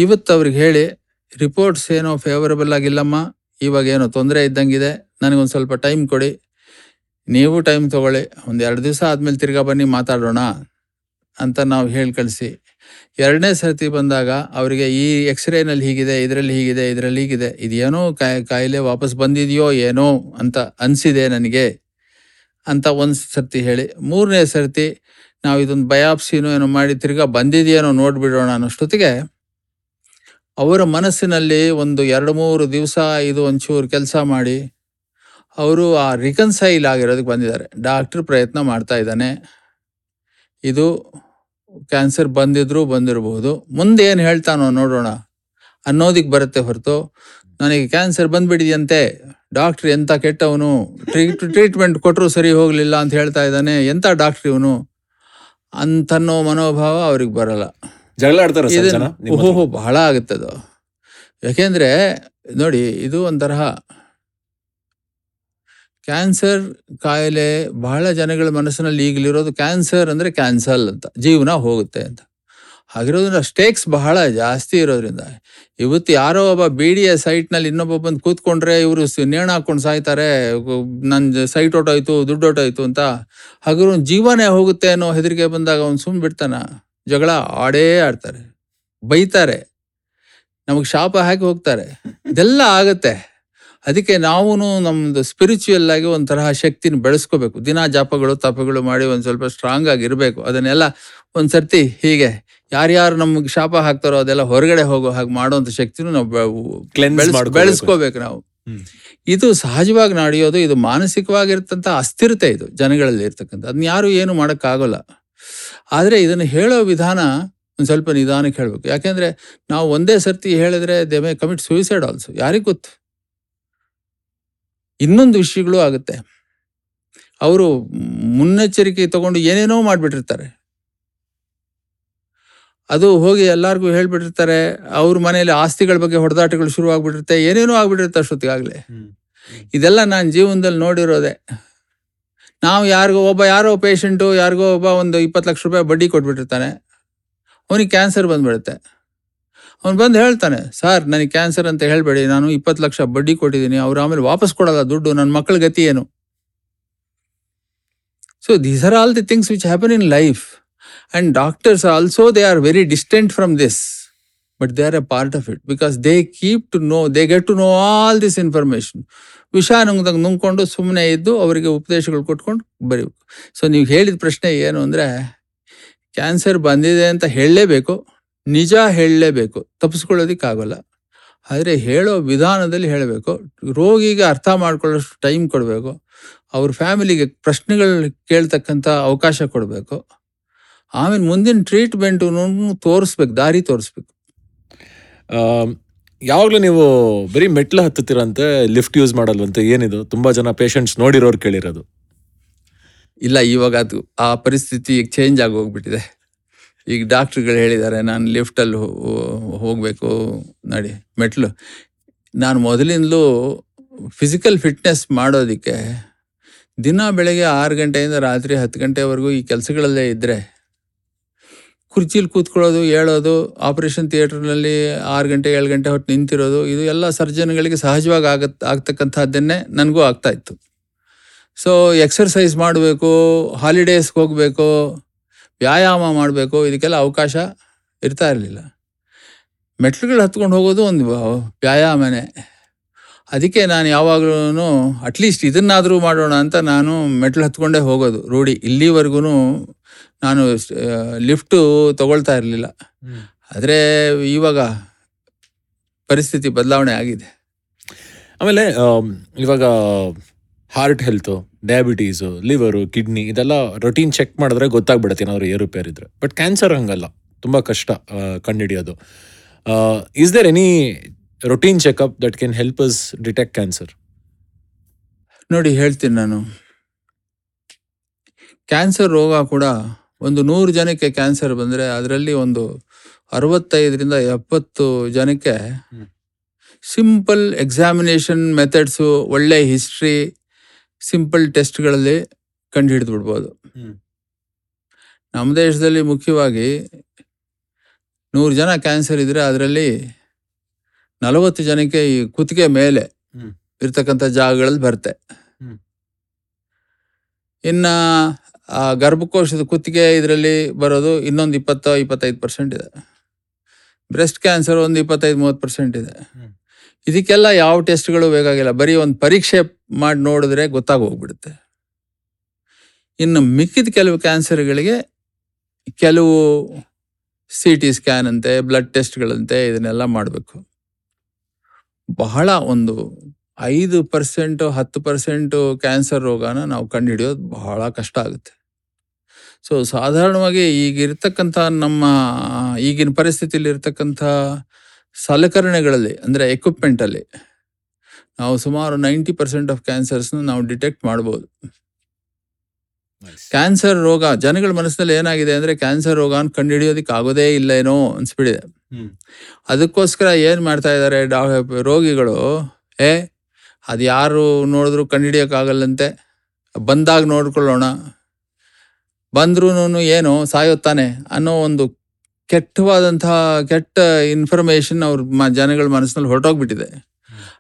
ಇವತ್ತು ಅವ್ರಿಗೆ ಹೇಳಿ ರಿಪೋರ್ಟ್ಸ್ ಏನೋ ಫೇವರಬಲ್ ಆಗಿಲ್ಲಮ್ಮ, ಇವಾಗ ಏನೋ ತೊಂದರೆ ಇದ್ದಂಗಿದೆ, ನನಗೊಂದು ಸ್ವಲ್ಪ ಟೈಮ್ ಕೊಡಿ ನೀವು ಟೈಮ್ ತಗೊಳ್ಳಿ, ಒಂದು ಎರಡು ದಿವಸ ಆದಮೇಲೆ ತಿರ್ಗಾ ಬನ್ನಿ ಮಾತಾಡೋಣ ಅಂತ ನಾವು ಹೇಳಿ ಕಳಿಸಿ. ಎರಡನೇ ಸರ್ತಿ ಬಂದಾಗ ಅವರಿಗೆ ಈ ಎಕ್ಸ್ರೇನಲ್ಲಿ ಹೀಗಿದೆ, ಇದರಲ್ಲಿ ಹೀಗಿದೆ ಇದರಲ್ಲಿ ಹೀಗಿದೆ, ಇದೇನೋ ಕಾಯಿ ಕಾಯಿಲೆ ವಾಪಸ್ ಬಂದಿದೆಯೋ ಏನೋ ಅಂತ ಅನಿಸಿದೆ ನನಗೆ ಅಂತ ಒಂದು ಸರ್ತಿ ಹೇಳಿ. ಮೂರನೇ ಸರ್ತಿ ನಾವು ಇದೊಂದು ಬಯಾಪ್ಸಿನೋ ಏನೋ ಮಾಡಿ ತಿರ್ಗಾ ಬಂದಿದೆಯೇನೋ ನೋಡಿಬಿಡೋಣ ಅನ್ನೋಷ್ಟೊತ್ತಿಗೆ ಅವರ ಮನಸ್ಸಿನಲ್ಲಿ ಒಂದು ಎರಡು ಮೂರು ದಿವಸ ಇದು ಒಂಚೂರು ಕೆಲಸ ಮಾಡಿ ಅವರು ಆ ರಿಕನ್ಸೈಲ್ ಆಗಿರೋದಕ್ಕೆ ಬಂದಿದ್ದಾರೆ. ಡಾಕ್ಟ್ರ್ ಪ್ರಯತ್ನ ಮಾಡ್ತಾ ಇದ್ದಾನೆ. ಇದು ಕ್ಯಾನ್ಸರ್ ಬಂದಿದ್ರು ಬಂದಿರಬಹುದು ಮುಂದೆ ಏನು ಹೇಳ್ತಾನೋ ನೋಡೋಣ. ಅನ್ನೋದಕ್ಕೆ ಬರುತ್ತೆ ಹೊರತು ನನಗೆ ಕ್ಯಾನ್ಸರ್ ಬಂದ್ಬಿಟ್ಟಿದೆಯಂತೆ. ಡಾಕ್ಟ್ರ್ ಎಂತ ಕೆಟ್ಟವನು? ಟ್ರೀಟ್ ಟ್ರೀಟ್ಮೆಂಟ್ ಕೊಟ್ಟರು ಸರಿ ಹೋಗಲಿಲ್ಲ ಅಂತ ಹೇಳ್ತಾ ಇದ್ದಾನೆ. ಎಂತ ಡಾಕ್ಟ್ರ್ ಇವನು? ಅಂತನ್ನೋ ಮನೋಭಾವ ಅವ್ರಿಗೆ ಬರಲ್ಲ? ಓಹೋ ಬಹಳ ಆಗುತ್ತೆ ಅದು. ಯಾಕೆಂದ್ರೆ ನೋಡಿ ಇದು ಒಂಥರಹ ಕ್ಯಾನ್ಸರ್ ಕಾಯಿಲೆ ಬಹಳ ಜನಗಳ ಮನಸ್ಸಿನಲ್ಲಿ ಈಗಲಿರೋದು ಕ್ಯಾನ್ಸರ್ ಅಂದರೆ ಕ್ಯಾನ್ಸಲ್ ಅಂತ, ಜೀವನ ಹೋಗುತ್ತೆ ಅಂತ. ಹಾಗಿರೋದ್ರಿಂದ ಸ್ಟೇಕ್ಸ್ ಬಹಳ ಜಾಸ್ತಿ ಇರೋದ್ರಿಂದ. ಇವತ್ತು ಯಾರೋ ಒಬ್ಬ ಬಿ ಡಿ ಎ ಸೈಟ್ನಲ್ಲಿ ಇನ್ನೊಬ್ಬ ಬಂದು ಕೂತ್ಕೊಂಡ್ರೆ ಇವರು ನೇಣು ಹಾಕೊಂಡು ಸಾಯ್ತಾರೆ ನನ್ನ ಸೈಟ್ ಹೊಟ್ಟೋಯ್ತು ದುಡ್ಡು ಹೊಟ್ಟೋಯ್ತು ಅಂತ. ಹಾಗಿರೋ ಜೀವನೇ ಹೋಗುತ್ತೆ ಅನ್ನೋ ಹೆದರಿಗೆ ಬಂದಾಗ ಅವ್ನು ಸುಮ್ ಬಿಡ್ತಾನ. ಜಗಳ ಆಡೇ ಆಡ್ತಾರೆ. ಬೈತಾರೆ. ನಮಗೆ ಶಾಪ ಹಾಕಿ ಹೋಗ್ತಾರೆ. ಇದೆಲ್ಲ ಆಗತ್ತೆ. ಅದಕ್ಕೆ ನಾವು ನಮ್ದು ಸ್ಪಿರಿಚುವಲ್ ಆಗಿ ಒಂಥರಹ ಶಕ್ತಿನ ಬೆಳೆಸ್ಕೋಬೇಕು. ದಿನ ಜಾಪಗಳು ತಪಗಳು ಮಾಡಿ ಒಂದ್ ಸ್ವಲ್ಪ ಸ್ಟ್ರಾಂಗ್ ಆಗಿ ಇರಬೇಕು. ಅದನ್ನೆಲ್ಲ ಒಂದ್ ಸರ್ತಿ ಹೀಗೆ ಯಾರ್ಯಾರು ನಮ್ಗೆ ಶಾಪ ಹಾಕ್ತಾರೋ ಅದೆಲ್ಲ ಹೊರಗಡೆ ಹೋಗೋ ಹಾಗೆ ಮಾಡುವಂತ ಶಕ್ತಿನೂ ನಾವು. ಬೆಳೆಸ್ಕೋಬೇಕು ನಾವು. ಇದು ಸಹಜವಾಗಿ ನಡೆಯೋದು ಇದು ಮಾನಸಿಕವಾಗಿರ್ತಂತ ಅಸ್ಥಿರತೆ ಇದು ಜನಗಳಲ್ಲಿ ಇರ್ತಕ್ಕಂಥ ಅದನ್ನ ಯಾರು ಏನು ಮಾಡೋಕ್ಕಾಗಲ್ಲ. ಆದ್ರೆ ಇದನ್ನ ಹೇಳೋ ವಿಧಾನ ಒಂದ್ ಸ್ವಲ್ಪ ನಿಧಾನಕ್ಕೆ ಹೇಳ್ಬೇಕು. ಯಾಕೆಂದ್ರೆ ನಾವು ಒಂದೇ ಸರ್ತಿ ಹೇಳಿದ್ರೆ they may commit suicide also ಯಾರಿಗ್ ಗೊತ್ತು? ಇನ್ನೊಂದು ವಿಷಯಗಳು ಆಗುತ್ತೆ. ಅವರು ಮುನ್ನೆಚ್ಚರಿಕೆ ತಗೊಂಡು ಏನೇನೋ ಮಾಡಿಬಿಟ್ಟಿರ್ತಾರೆ. ಅದು ಹೋಗಿ ಎಲ್ಲಾರ್ಗೂ ಹೇಳ್ಬಿಟ್ಟಿರ್ತಾರೆ ಅವ್ರ ಮನೆಯಲ್ಲಿ ಆಸ್ತಿಗಳ ಬಗ್ಗೆ ಹೊಡೆದಾಟಗಳು ಶುರು ಆಗ್ಬಿಟ್ಟಿರುತ್ತೆ ಏನೇನೋ ಆಗ್ಬಿಟ್ಟಿರುತ್ತೆ ಅಷ್ಟೊತ್ತಿಗಾಗಲೇ. ಇದೆಲ್ಲ ನಾನು ಜೀವನದಲ್ಲಿ ನೋಡಿರೋದೆ. ನಾವು ಯಾರಿಗೋ ಒಬ್ಬ ಯಾರೋ ಪೇಷಂಟು ಯಾರಿಗೋ ಒಬ್ಬ ಒಂದು ಇಪ್ಪತ್ತು ಲಕ್ಷ ರೂಪಾಯಿ ಬಡ್ಡಿ ಕೊಟ್ಬಿಟ್ಟಿರ್ತಾನೆ. ಅವನಿಗೆ ಕ್ಯಾನ್ಸರ್ ಬಂದ್ಬಿಡುತ್ತೆ. ಅವ್ನು ಬಂದು ಹೇಳ್ತಾನೆ, ಸರ್, ನನಗೆ ಕ್ಯಾನ್ಸರ್ ಅಂತ ಹೇಳಬೇಡಿ, ನಾನು ಇಪ್ಪತ್ತು ಲಕ್ಷ ಬಡ್ಡಿ ಕೊಟ್ಟಿದ್ದೀನಿ, ಅವ್ರು ಆಮೇಲೆ ವಾಪಸ್ ಕೊಡಲ್ಲ ದುಡ್ಡು ನನ್ನ ಮಕ್ಕಳ ಗತಿ ಏನು? So these are all the things which happen in life and doctors also they are very distant from this but they are a part of it because they keep to know they get to know all this information ವಿಷ ನುಂಗ್ದಂಗೆ ನುಂಗ್ಕೊಂಡು ಸುಮ್ಮನೆ ಇದ್ದು ಅವರಿಗೆ ಉಪದೇಶಗಳು ಕೊಟ್ಕೊಂಡು ಬರೀಬೇಕು. So ನೀವು ಹೇಳಿದ ಪ್ರಶ್ನೆ ಏನು ಅಂದರೆ ಕ್ಯಾನ್ಸರ್ ಬಂದಿದೆ ಅಂತ ಹೇಳಲೇಬೇಕು ನಿಜ ಹೇಳಲೇಬೇಕು. ತಪ್ಪಿಸ್ಕೊಳ್ಳೋದಿಕ್ಕಾಗಲ್ಲ. ಆದರೆ ಹೇಳೋ ವಿಧಾನದಲ್ಲಿ ಹೇಳಬೇಕು. ರೋಗಿಗೆ ಅರ್ಥ ಮಾಡ್ಕೊಳ್ಳೋಷ್ಟು ಟೈಮ್ ಕೊಡಬೇಕು. ಅವ್ರ ಫ್ಯಾಮಿಲಿಗೆ ಪ್ರಶ್ನೆಗಳು ಕೇಳ್ತಕ್ಕಂಥ ಅವಕಾಶ ಕೊಡಬೇಕು. ಆಮೇಲೆ ಮುಂದಿನ ಟ್ರೀಟ್ಮೆಂಟು ತೋರಿಸ್ಬೇಕು ದಾರಿ ತೋರಿಸ್ಬೇಕು. ಯಾವಾಗಲೂ ನೀವು ಬರೀ ಮೆಟ್ಲು ಹತ್ತುತ್ತಿರಂತೆ ಲಿಫ್ಟ್ ಯೂಸ್ ಮಾಡಲ್ವಂತೆ ಏನಿದು? ತುಂಬ ಜನ ಪೇಷಂಟ್ಸ್ ನೋಡಿರೋರು ಕೇಳಿರೋದು. ಇಲ್ಲ ಇವಾಗ ಅದು ಆ ಪರಿಸ್ಥಿತಿ ಚೇಂಜ್ ಆಗಿ ಹೋಗ್ಬಿಟ್ಟಿದೆ. ಈಗ ಡಾಕ್ಟ್ರುಗಳು ಹೇಳಿದ್ದಾರೆ, ನಾನು ಲಿಫ್ಟಲ್ಲಿ ಹೋಗಬೇಕು, ನಡಿ, ಮೆಟ್ಲು. ನಾನು ಮೊದಲಿಂದಲೂ ಫಿಸಿಕಲ್ ಫಿಟ್ನೆಸ್ ಮಾಡೋದಕ್ಕೆ ದಿನ ಬೆಳಗ್ಗೆ ಆರು ಗಂಟೆಯಿಂದ ರಾತ್ರಿ ಹತ್ತು ಗಂಟೆವರೆಗೂ ಈ ಕೆಲಸಗಳಲ್ಲೇ ಇದ್ದರೆ ಕುರ್ಚಿಲಿ ಕೂತ್ಕೊಳ್ಳೋದು ಹೇಳೋದು ಆಪರೇಷನ್ ಥಿಯೇಟ್ರ್ನಲ್ಲಿ ಆರು ಗಂಟೆ, ಏಳು ಗಂಟೆ ಹೊತ್ತು ನಿಂತಿರೋದು, ಇದು ಎಲ್ಲ ಸರ್ಜನ್ಗಳಿಗೆ ಸಹಜವಾಗಿ ಆಗತ್, ಆಗ್ತಕ್ಕಂಥದ್ದನ್ನೇ ನನಗೂ ಆಗ್ತಾಯಿತ್ತು ಸೊ ಎಕ್ಸರ್ಸೈಸ್ ಮಾಡಬೇಕು ಹಾಲಿಡೇಸ್ಗೆ ಹೋಗಬೇಕು ವ್ಯಾಯಾಮ ಮಾಡಬೇಕು ಇದಕ್ಕೆಲ್ಲ ಅವಕಾಶ ಇರ್ತಾ ಇರಲಿಲ್ಲ. ಮೆಟ್ಲುಗಳು ಹತ್ಕೊಂಡು ಹೋಗೋದು ಒಂದು ವ್ಯಾಯಾಮನೇ. ಅದಕ್ಕೆ ನಾನು ಯಾವಾಗಲೂ ಅಟ್ಲೀಸ್ಟ್ ಇದನ್ನಾದರೂ ಮಾಡೋಣ ಅಂತ ನಾನು ಮೆಟ್ಲು ಹತ್ಕೊಂಡೇ ಹೋಗೋದು ರೂಢಿ. ಇಲ್ಲಿವರೆಗೂ ನಾನು ಲಿಫ್ಟು ತಗೊಳ್ತಾ ಇರಲಿಲ್ಲ. ಆದರೆ ಇವಾಗ ಪರಿಸ್ಥಿತಿ ಬದಲಾವಣೆ ಆಗಿದೆ. ಆಮೇಲೆ ಆಮ್, ಇವಾಗ heart health diabetes liver kidney ಇದೆಲ್ಲ ರೊಟೀನ್ ಚೆಕ್ ಮಾಡಿದ್ರೆ ಗೊತ್ತಾಗ್ಬಿಡುತ್ತೆ ಏನಾದ್ರು ಏರುಪೇರಿದ್ರೆ ಬಟ್ ಕ್ಯಾನ್ಸರ್ ಹಂಗಲ್ಲ. ತುಂಬ ಕಷ್ಟ ಕಂಡುಹಿಡಿಯೋದು. Is there any routine checkup that can help us detect cancer ನೋಡಿ ಹೇಳ್ತೀನಿ ನಾನು. ಕ್ಯಾನ್ಸರ್ ರೋಗ ಕೂಡ ಒಂದು ನೂರು ಜನಕ್ಕೆ ಕ್ಯಾನ್ಸರ್ ಬಂದರೆ ಅದರಲ್ಲಿ ಒಂದು ಅರವತ್ತೈದರಿಂದ ಎಪ್ಪತ್ತು ಜನಕ್ಕೆ ಸಿಂಪಲ್ ಎಕ್ಸಾಮಿನೇಷನ್ ಮೆಥಡ್ಸು ಒಳ್ಳೆ ಹಿಸ್ಟ್ರಿ ಸಿಂಪಲ್ ಟೆಸ್ಟ್ಗಳಲ್ಲಿ ಕಂಡು ಹಿಡಿದು ಬಿಡ್ಬೋದು ನಮ್ಮ ದೇಶದಲ್ಲಿ ಮುಖ್ಯವಾಗಿ ನೂರು ಜನ ಕ್ಯಾನ್ಸರ್ ಇದ್ರೆ ಅದರಲ್ಲಿ ನಲವತ್ತು ಜನಕ್ಕೆ ಈ ಕುತ್ತಿಗೆ ಮೇಲೆ. ಇರ್ತಕ್ಕಂಥ ಜಾಗಗಳಲ್ಲಿ ಬರುತ್ತೆ. ಇನ್ನ ಆ ಗರ್ಭಕೋಶದ ಕುತ್ತಿಗೆ ಇದರಲ್ಲಿ ಬರೋದು ಇನ್ನೊಂದು ಇಪ್ಪತ್ತು ಇಪ್ಪತ್ತೈದು ಪರ್ಸೆಂಟ್ ಇದೆ ಬ್ರೆಸ್ಟ್ ಕ್ಯಾನ್ಸರ್ ಒಂದು ಇಪ್ಪತ್ತೈದು ಮೂವತ್ತು ಪರ್ಸೆಂಟ್ ಇದೆ. ಇದಕ್ಕೆಲ್ಲ ಯಾವ ಟೆಸ್ಟ್ಗಳು ಬೇಕಾಗಿಲ್ಲ. ಬರೀ ಒಂದು ಪರೀಕ್ಷೆ ಮಾಡಿ ನೋಡಿದ್ರೆ ಗೊತ್ತಾಗೋಗ್ಬಿಡುತ್ತೆ. ಇನ್ನು ಮಿಕ್ಕಿದ ಕೆಲವು ಕ್ಯಾನ್ಸರ್ಗಳಿಗೆ ಕೆಲವು ಸಿ ಟಿ ಸ್ಕ್ಯಾನ್ ಅಂತೆ, ಬ್ಲಡ್ ಟೆಸ್ಟ್ಗಳಂತೆ ಇದನ್ನೆಲ್ಲ ಮಾಡಬೇಕು. ಬಹಳ ಒಂದು ಐದು ಪರ್ಸೆಂಟು, ಹತ್ತು ಪರ್ಸೆಂಟು ಕ್ಯಾನ್ಸರ್ ರೋಗನ ನಾವು ಕಂಡುಹಿಡಿಯೋದು ಬಹಳ ಕಷ್ಟ ಆಗುತ್ತೆ. ಸೊ, ಸಾಧಾರಣವಾಗಿ ಈಗ ಇರ್ತಕ್ಕಂಥ ನಮ್ಮ, ಈಗಿನ ಪರಿಸ್ಥಿತಿಯಲ್ಲಿ ಇರ್ತಕ್ಕಂಥ ಸಲಕರಣೆಗಳಲ್ಲಿ ಅಂದರೆ ಎಕ್ವಿಪ್ಮೆಂಟಲ್ಲಿ ನಾವು ಸುಮಾರು ನೈಂಟಿ ಪರ್ಸೆಂಟ್ ಆಫ್ ಕ್ಯಾನ್ಸರ್ಸ್ನ ನಾವು ಡಿಟೆಕ್ಟ್ ಮಾಡ್ಬೋದು. ಕ್ಯಾನ್ಸರ್ ರೋಗ ಜನಗಳ ಮನಸ್ಸಿನಲ್ಲಿ ಏನಾಗಿದೆ ಅಂದರೆ ಕ್ಯಾನ್ಸರ್ ರೋಗ ಕಂಡುಹಿಡಿಯೋದಕ್ಕೆ ಆಗೋದೇ ಇಲ್ಲೇನೋ ಅನ್ಸ್ಬಿಟ್ಟಿದೆ. ಹ್ಮ್. ಅದಕ್ಕೋಸ್ಕರ ಏನು ಮಾಡ್ತಾ ಇದ್ದಾರೆ ಡಾ ರೋಗಿಗಳು ಏ ಅದು ಯಾರು ನೋಡಿದ್ರು ಕಂಡುಹಿಡಿಯೋಕ್ಕಾಗಲ್ಲಂತೆ ಬಂದಾಗ ನೋಡ್ಕೊಳ್ಳೋಣ. ಬಂದ್ರೂ ಏನು ಸಾಯೋತ್ತಾನೆ ಅನ್ನೋ ಒಂದು ಕೆಟ್ಟವಾದಂತಹ ಕೆಟ್ಟ ಇನ್ಫಾರ್ಮೇಶನ್ ಅವ್ರ ಮ ಜನಗಳ ಮನಸ್ಸಿನಲ್ಲಿ ಹೊರಟೋಗ್ಬಿಟ್ಟಿದೆ.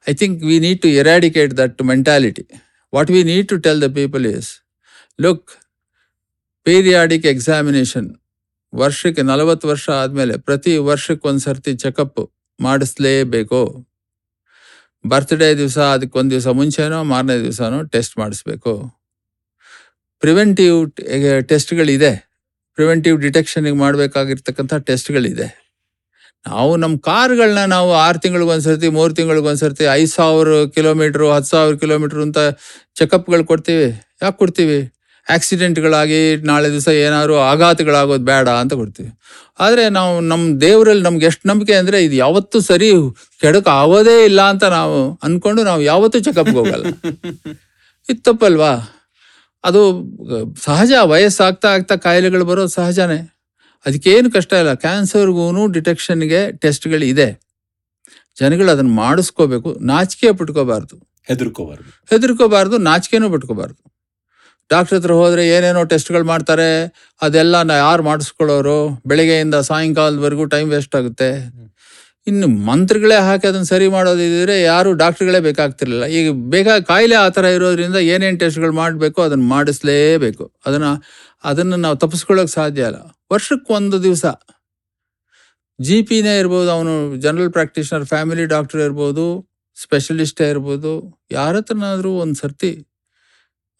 I think we need to eradicate that mentality what we need to tell the people is look periodic examination ವರ್ಷಕ್ಕೆ ನಲವತ್ತು ವರ್ಷ ಆದಮೇಲೆ ಪ್ರತಿ ವರ್ಷಕ್ಕೆ ಒಂದು ಸರ್ತಿ ಚೆಕಪ್ ಮಾಡಿಸ್ಲೇಬೇಕು? ಬರ್ತ್ಡೇ ದಿವಸ ಅದಕ್ಕೆ ಒಂದು ದಿವಸ ಮುಂಚೆನೋ ಮಾರನೇ ದಿವಸನೋ ಟೆಸ್ಟ್ ಮಾಡಿಸ್ಬೇಕು? ಪ್ರಿವೆಂಟಿವ್ ಟೆಸ್ಟ್ಗಳಿದೆ ಪ್ರಿವೆಂಟಿವ್ ಡಿಟೆಕ್ಷನ್ಗೆ ಮಾಡಬೇಕಾಗಿರ್ತಕ್ಕಂಥ ಟೆಸ್ಟ್ಗಳಿದೆ ನಾವು ನಮ್ಮ ಕಾರ್ಗಳನ್ನ ನಾವು ಆರು ತಿಂಗಳಿಗೊಂದ್ಸರ್ತಿ ಮೂರು ತಿಂಗಳಿಗೊಂದ್ಸರ್ತಿ ಐದು ಸಾವಿರ ಕಿಲೋಮೀಟ್ರು ಹತ್ತು ಸಾವಿರ ಕಿಲೋಮೀಟ್ರ್ ಅಂತ ಚೆಕಪ್ಗಳು ಕೊಡ್ತೀವಿ. ಯಾಕೆ ಕೊಡ್ತೀವಿ? ಆಕ್ಸಿಡೆಂಟ್ಗಳಾಗಿ ನಾಳೆ ದಿವಸ ಏನಾದ್ರು ಆಘಾತಗಳಾಗೋದು ಬೇಡ ಅಂತ ಕೊಡ್ತೀವಿ. ಆದರೆ ನಾವು ನಮ್ಮ ದೇವರಲ್ಲಿ ನಮ್ಗೆ ಎಷ್ಟು ನಂಬಿಕೆ ಅಂದರೆ ಇದು ಯಾವತ್ತೂ ಸರಿ ಕೆಡಕ್ಕೆ ಆಗೋದೇ ಇಲ್ಲ ಅಂತ ನಾವು ಅಂದ್ಕೊಂಡು ನಾವು ಯಾವತ್ತೂ ಚೆಕಪ್ಗೆ ಹೋಗಲ್ಲ. ಇದು ತಪ್ಪಲ್ವಾ? ಅದು ಸಹಜ ವಯಸ್ಸಾಗ್ತಾ ಆಗ್ತಾ ಕಾಯಿಲೆಗಳು ಬರೋದು ಸಹಜನೇ. ಅದಕ್ಕೇನು ಕಷ್ಟ ಇಲ್ಲ. ಕ್ಯಾನ್ಸರ್ಗೂ ಡಿಟೆಕ್ಷನ್ಗೆ ಟೆಸ್ಟ್ಗಳು ಇದೆ ಜನಗಳು ಅದನ್ನು ಮಾಡಿಸ್ಕೋಬೇಕು. ನಾಚಿಕೆ ಬಿಟ್ಕೋಬಾರ್ದು ಹೆದರ್ಕೋಬಾರ್ದು. ಹೆದರ್ಕೋಬಾರ್ದು ನಾಚಿಕೆನೂ ಬಿಟ್ಕೋಬಾರ್ದು ಡಾಕ್ಟರ್ ಹತ್ರ ಹೋದರೆ ಏನೇನೋ ಟೆಸ್ಟ್ಗಳು ಮಾಡ್ತಾರೆ. ಅದೆಲ್ಲ ನಾ ಯಾರು ಮಾಡಿಸ್ಕೊಳ್ಳೋರು? ಬೆಳಗ್ಗೆಯಿಂದ ಸಾಯಂಕಾಲದವರೆಗೂ ಟೈಮ್ ವೇಸ್ಟ್ ಆಗುತ್ತೆ. ಇನ್ನು ಮಂತ್ರಿಗಳೇ ಹಾಕಿ ಅದನ್ನು ಸರಿ ಮಾಡೋದಿದ್ರೆ ಯಾರು ಡಾಕ್ಟ್ರುಗಳೇ ಬೇಕಾಗ್ತಿರಲಿಲ್ಲ. ಈಗ ಬೇಕಾ ಕಾಯಿಲೆ ಆ ಥರ ಇರೋದ್ರಿಂದ ಏನೇನು ಟೆಸ್ಟ್ಗಳು ಮಾಡಬೇಕು ಅದನ್ನು ಮಾಡಿಸ್ಲೇಬೇಕು. ಅದನ್ನು ಅದನ್ನು ನಾವು ತಪ್ಪಿಸ್ಕೊಳ್ಳೋಕೆ ಸಾಧ್ಯ ಇಲ್ಲ ವರ್ಷಕ್ಕೆ ಒಂದು ದಿವಸ. ಜಿ ಪಿನೇ ಇರ್ಬೋದು, ಅವನು ಜನರಲ್ ಪ್ರಾಕ್ಟೀಷನರ್ ಫ್ಯಾಮಿಲಿ ಡಾಕ್ಟರ್ ಇರ್ಬೋದು ಸ್ಪೆಷಲಿಸ್ಟೇ ಇರ್ಬೋದು ಯಾರ ಹತ್ರನಾದರೂ ಒಂದು ಸರ್ತಿ.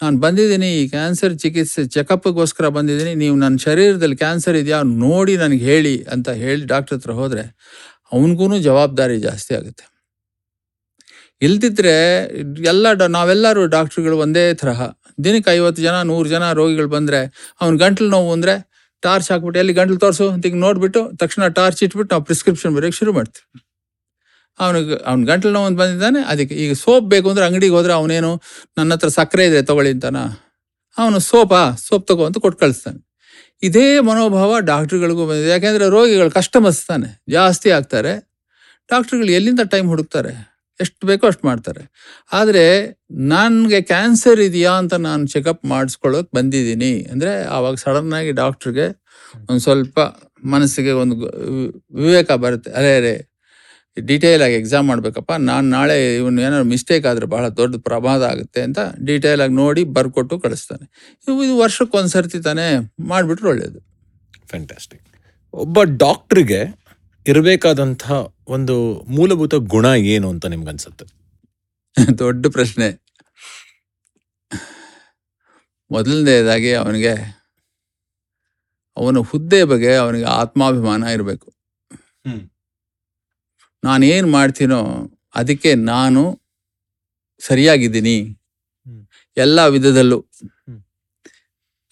ನಾನು ಬಂದಿದ್ದೀನಿ, ಈ ಕ್ಯಾನ್ಸರ್ ಚಿಕಿತ್ಸೆ ಚೆಕಪ್ಗೋಸ್ಕರ ಬಂದಿದ್ದೀನಿ, ನೀವು ನನ್ನ ಶರೀರದಲ್ಲಿ ಕ್ಯಾನ್ಸರ್ ಇದೆಯಾ ನೋಡಿ ನನಗೆ ಹೇಳಿ ಅಂತ ಹೇಳಿ ಡಾಕ್ಟ್ರ್ ಹತ್ರ ಹೋದರೆ ಅವನಿಗೂ ಜವಾಬ್ದಾರಿ ಜಾಸ್ತಿ ಆಗುತ್ತೆ. ಇಲ್ದಿದ್ರೆ ಎಲ್ಲ ಡ- ನಾವೆಲ್ಲರೂ ಡಾಕ್ಟ್ರುಗಳು ಒಂದೇ ತರಹ. ದಿನಕ್ಕೆ ಐವತ್ತು ಜನ, ನೂರು ಜನ ರೋಗಿಗಳು ಬಂದರೆ ಅವ್ನು ಗಂಟ್ಲು ನೋವು ಅಂದರೆ ಟಾರ್ಚ್ ಹಾಕ್ಬಿಟ್ಟು, ಎಲ್ಲಿ ಗಂಟ್ಲು ತೋರಿಸು? ಅಂತ ಈಗ ನೋಡ್ಬಿಟ್ಟು ತಕ್ಷಣ ಟಾರ್ಚ್ ಇಟ್ಬಿಟ್ಟು ನಾವು ಪ್ರಿಸ್ಕ್ರಿಪ್ಷನ್ ಬರೋಕ್ಕೆ ಶುರು ಮಾಡ್ತೀವಿ. ಅವನಿಗೆ, ಅವ್ನು ಗಂಟ್ಲು ನೋವು ಅಂತ ಬಂದಿದ್ದಾನೆ, ಅದಕ್ಕೆ ಈಗ ಸೋಪ್ ಬೇಕು ಅಂದರೆ ಅಂಗಡಿಗೆ ಹೋದರೆ ಅವನೇನು ನನ್ನ ಹತ್ರ ಸಕ್ಕರೆ ಇದೆ ತಗೊಳ್ಳಿ ಅಂತಾನ? ಅವನು, ಸೋಪಾ? ಸೋಪ್ ತಗೋ ಅಂತ ಕೊಟ್ಟು ಕಳಿಸ್ತಾನೆ. ಇದೇ ಮನೋಭಾವ ಡಾಕ್ಟ್ರುಗಳಿಗೂ ಬಂದಿದೆ. ಯಾಕೆಂದರೆ ರೋಗಿಗಳು ಕಸ್ಟಮರ್ಸ್ ತಾನೆ, ಜಾಸ್ತಿ ಆಗ್ತಾರೆ. ಡಾಕ್ಟ್ರುಗಳು ಎಲ್ಲಿಂದ ಟೈಮ್ ಹುಡುಕ್ತಾರೆ? ಎಷ್ಟು ಬೇಕೋ ಅಷ್ಟು ಮಾಡ್ತಾರೆ. ಆದರೆ ನನಗೆ ಕ್ಯಾನ್ಸರ್ ಇದೆಯಾ ಅಂತ ನಾನು ಚೆಕಪ್ ಮಾಡಿಸ್ಕೊಳ್ಳೋಕೆ ಬಂದಿದ್ದೀನಿ. ಅಂದರೆ ಆವಾಗ ಸಡನ್ನಾಗಿ ಡಾಕ್ಟ್ರಿಗೆ ಒಂದು ಸ್ವಲ್ಪ ಮನಸ್ಸಿಗೆ ಒಂದು ವಿವೇಕ ಬರುತ್ತೆ. ಅರೆ ಅರೆ ಡೀಟೇಲ್ ಆಗಿ ಎಕ್ಸಾಮ್ ಮಾಡ್ಬೇಕಪ್ಪ. ನಾನು ನಾಳೆ ಇವನು ಏನಾದ್ರು ಮಿಸ್ಟೇಕ್ ಆದರೆ ಬಹಳ ದೊಡ್ಡ ಪ್ರಮಾದ ಆಗುತ್ತೆ ಅಂತ ಡೀಟೇಲ್ ಆಗಿ ನೋಡಿ ಬರ್ಕೊಟ್ಟು ಕಳಿಸ್ತಾನೆ. ಇವು ಇದು ವರ್ಷಕ್ಕೊಂದು ಸರ್ತಿ ತಾನೇ ಮಾಡಿಬಿಟ್ರೆ ಒಳ್ಳೇದು. ಫ್ಯಾಂಟಾಸ್ಟಿಕ್ ಒಬ್ಬ ಡಾಕ್ಟ್ರಿಗೆ ಇರಬೇಕಾದಂಥ ಒಂದು ಮೂಲಭೂತ ಗುಣ ಏನು ಅಂತ ನಿಮ್ಗನ್ಸುತ್ತೆ? ದೊಡ್ಡ ಪ್ರಶ್ನೆ. ಮೊದಲನೇದಾಗಿ ಅವನಿಗೆ ಅವನ ಹುದ್ದೆ ಬಗ್ಗೆ ಅವನಿಗೆ ಆತ್ಮಾಭಿಮಾನ ಇರಬೇಕು. ನಾನೇನು ಮಾಡ್ತೀನೋ ಅದಕ್ಕೆ ನಾನು ಸರಿಯಾಗಿದ್ದೀನಿ. ಎಲ್ಲ ವಿಧದಲ್ಲೂ.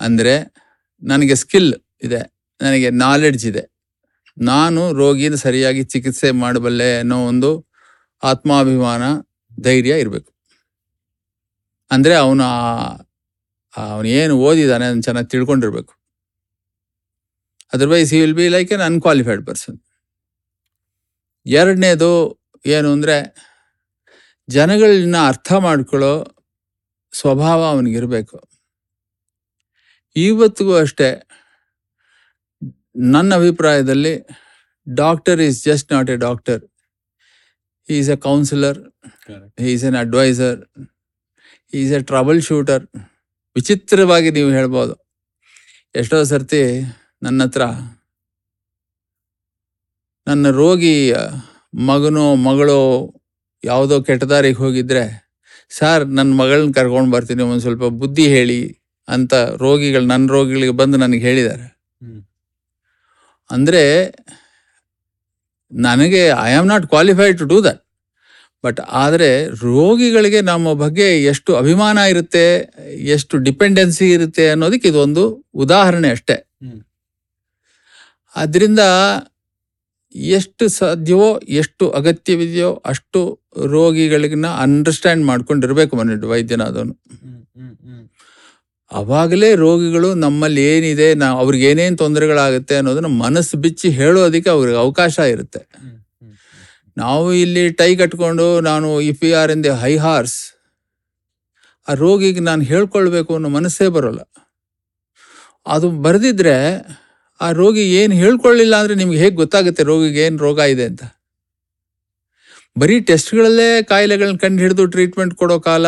ಅಂದರೆ ನನಗೆ ಸ್ಕಿಲ್ ಇದೆ ನನಗೆ ನಾಲೆಡ್ಜ್ ಇದೆ. ನಾನು ರೋಗಿನ ಸರಿಯಾಗಿ ಚಿಕಿತ್ಸೆ ಮಾಡಬಲ್ಲೆ ಅನ್ನೋ ಒಂದು ಆತ್ಮಾಭಿಮಾನ ಧೈರ್ಯ ಇರಬೇಕು. ಅಂದರೆ ಅವನು ಅವನು ಏನು ಓದಿದ್ದಾನೆ ಅದನ್ನು ಚೆನ್ನಾಗಿ ತಿಳ್ಕೊಂಡಿರ್ಬೇಕು. Otherwise he will be like an unqualified person ಎರಡನೇದು ಏನು ಅಂದರೆ ಜನಗಳನ್ನ ಅರ್ಥ ಮಾಡ್ಕೊಳ್ಳೋ ಸ್ವಭಾವ ಅವನಿಗಿರಬೇಕು. ಇವತ್ತಿಗೂ ಅಷ್ಟೇ ನನ್ನ ಅಭಿಪ್ರಾಯದಲ್ಲಿ doctor is just not a doctor is a counsellor is an advisor is a trouble shooter ವಿಚಿತ್ರವಾಗಿ ನೀವು ಹೇಳ್ಬೋದು. ಎಷ್ಟೋ ಸರ್ತಿ ನನ್ನ ಹತ್ರ ನನ್ನ ರೋಗಿ ಮಗನೋ ಮಗಳೋ ಯಾವುದೋ ಕೆಟ್ಟದಾರಿಗೆ ಹೋಗಿದ್ರೆ ಸರ್ ನನ್ನ ಮಗಳನ್ನ ಕರ್ಕೊಂಡು ಬರ್ತೀನಿ ಒಂದು ಸ್ವಲ್ಪ ಬುದ್ಧಿ ಹೇಳಿ ಅಂತ ರೋಗಿಗಳು ನನ್ನ ರೋಗಿಗಳಿಗೆ ಬಂದು ನನಗೆ ಹೇಳಿದ್ದಾರೆ. ಅಂದರೆ ನನಗೆ I am not qualified to do that but ಆದರೆ ರೋಗಿಗಳಿಗೆ ನಮ್ಮ ಬಗ್ಗೆ ಎಷ್ಟು ಅಭಿಮಾನ ಇರುತ್ತೆ ಎಷ್ಟು ಡಿಪೆಂಡೆನ್ಸಿ ಇರುತ್ತೆ ಅನ್ನೋದಕ್ಕೆ ಇದೊಂದು ಉದಾಹರಣೆ ಅಷ್ಟೇ. ಅದರಿಂದ ಎಷ್ಟು ಸಾಧ್ಯವೋ ಎಷ್ಟು ಅಗತ್ಯವಿದೆಯೋ ಅಷ್ಟು ರೋಗಿಗಳಿಗನ್ನ ಅಂಡರ್ಸ್ಟ್ಯಾಂಡ್ ಮಾಡ್ಕೊಂಡಿರ್ಬೇಕು ಮನೆ ವೈದ್ಯನಾದವನು ಅವಾಗಲೇ ರೋಗಿಗಳು ನಮ್ಮಲ್ಲಿ ಏನಿದೆ ನಾ ಅವ್ರಿಗೆ ಏನೇನು ತೊಂದರೆಗಳಾಗುತ್ತೆ ಅನ್ನೋದನ್ನ ಮನಸ್ಸು ಬಿಚ್ಚಿ ಹೇಳೋದಕ್ಕೆ ಅವ್ರಿಗೆ ಅವಕಾಶ ಇರುತ್ತೆ. ನಾವು ಇಲ್ಲಿ ಟೈ ಕಟ್ಕೊಂಡು ನಾನು if you are in the high horse ಆ ರೋಗಿಗೆ ನಾನು ಹೇಳ್ಕೊಳ್ಬೇಕು ಅನ್ನೋ ಮನಸ್ಸೇ ಬರೋಲ್ಲ. ಅದು ಬರೆದಿದ್ರೆ ಆ ರೋಗಿ ಏನು ಹೇಳ್ಕೊಳ್ಳಿಲ್ಲ ಅಂದರೆ ನಿಮ್ಗೆ ಹೇಗೆ ಗೊತ್ತಾಗುತ್ತೆ ರೋಗಿಗೆ ಏನು ರೋಗ ಇದೆ ಅಂತ? ಬರೀ ಟೆಸ್ಟ್ಗಳಲ್ಲೇ ಕಾಯಿಲೆಗಳನ್ನ ಕಂಡು ಹಿಡಿದು ಟ್ರೀಟ್ಮೆಂಟ್ ಕೊಡೋ ಕಾಲ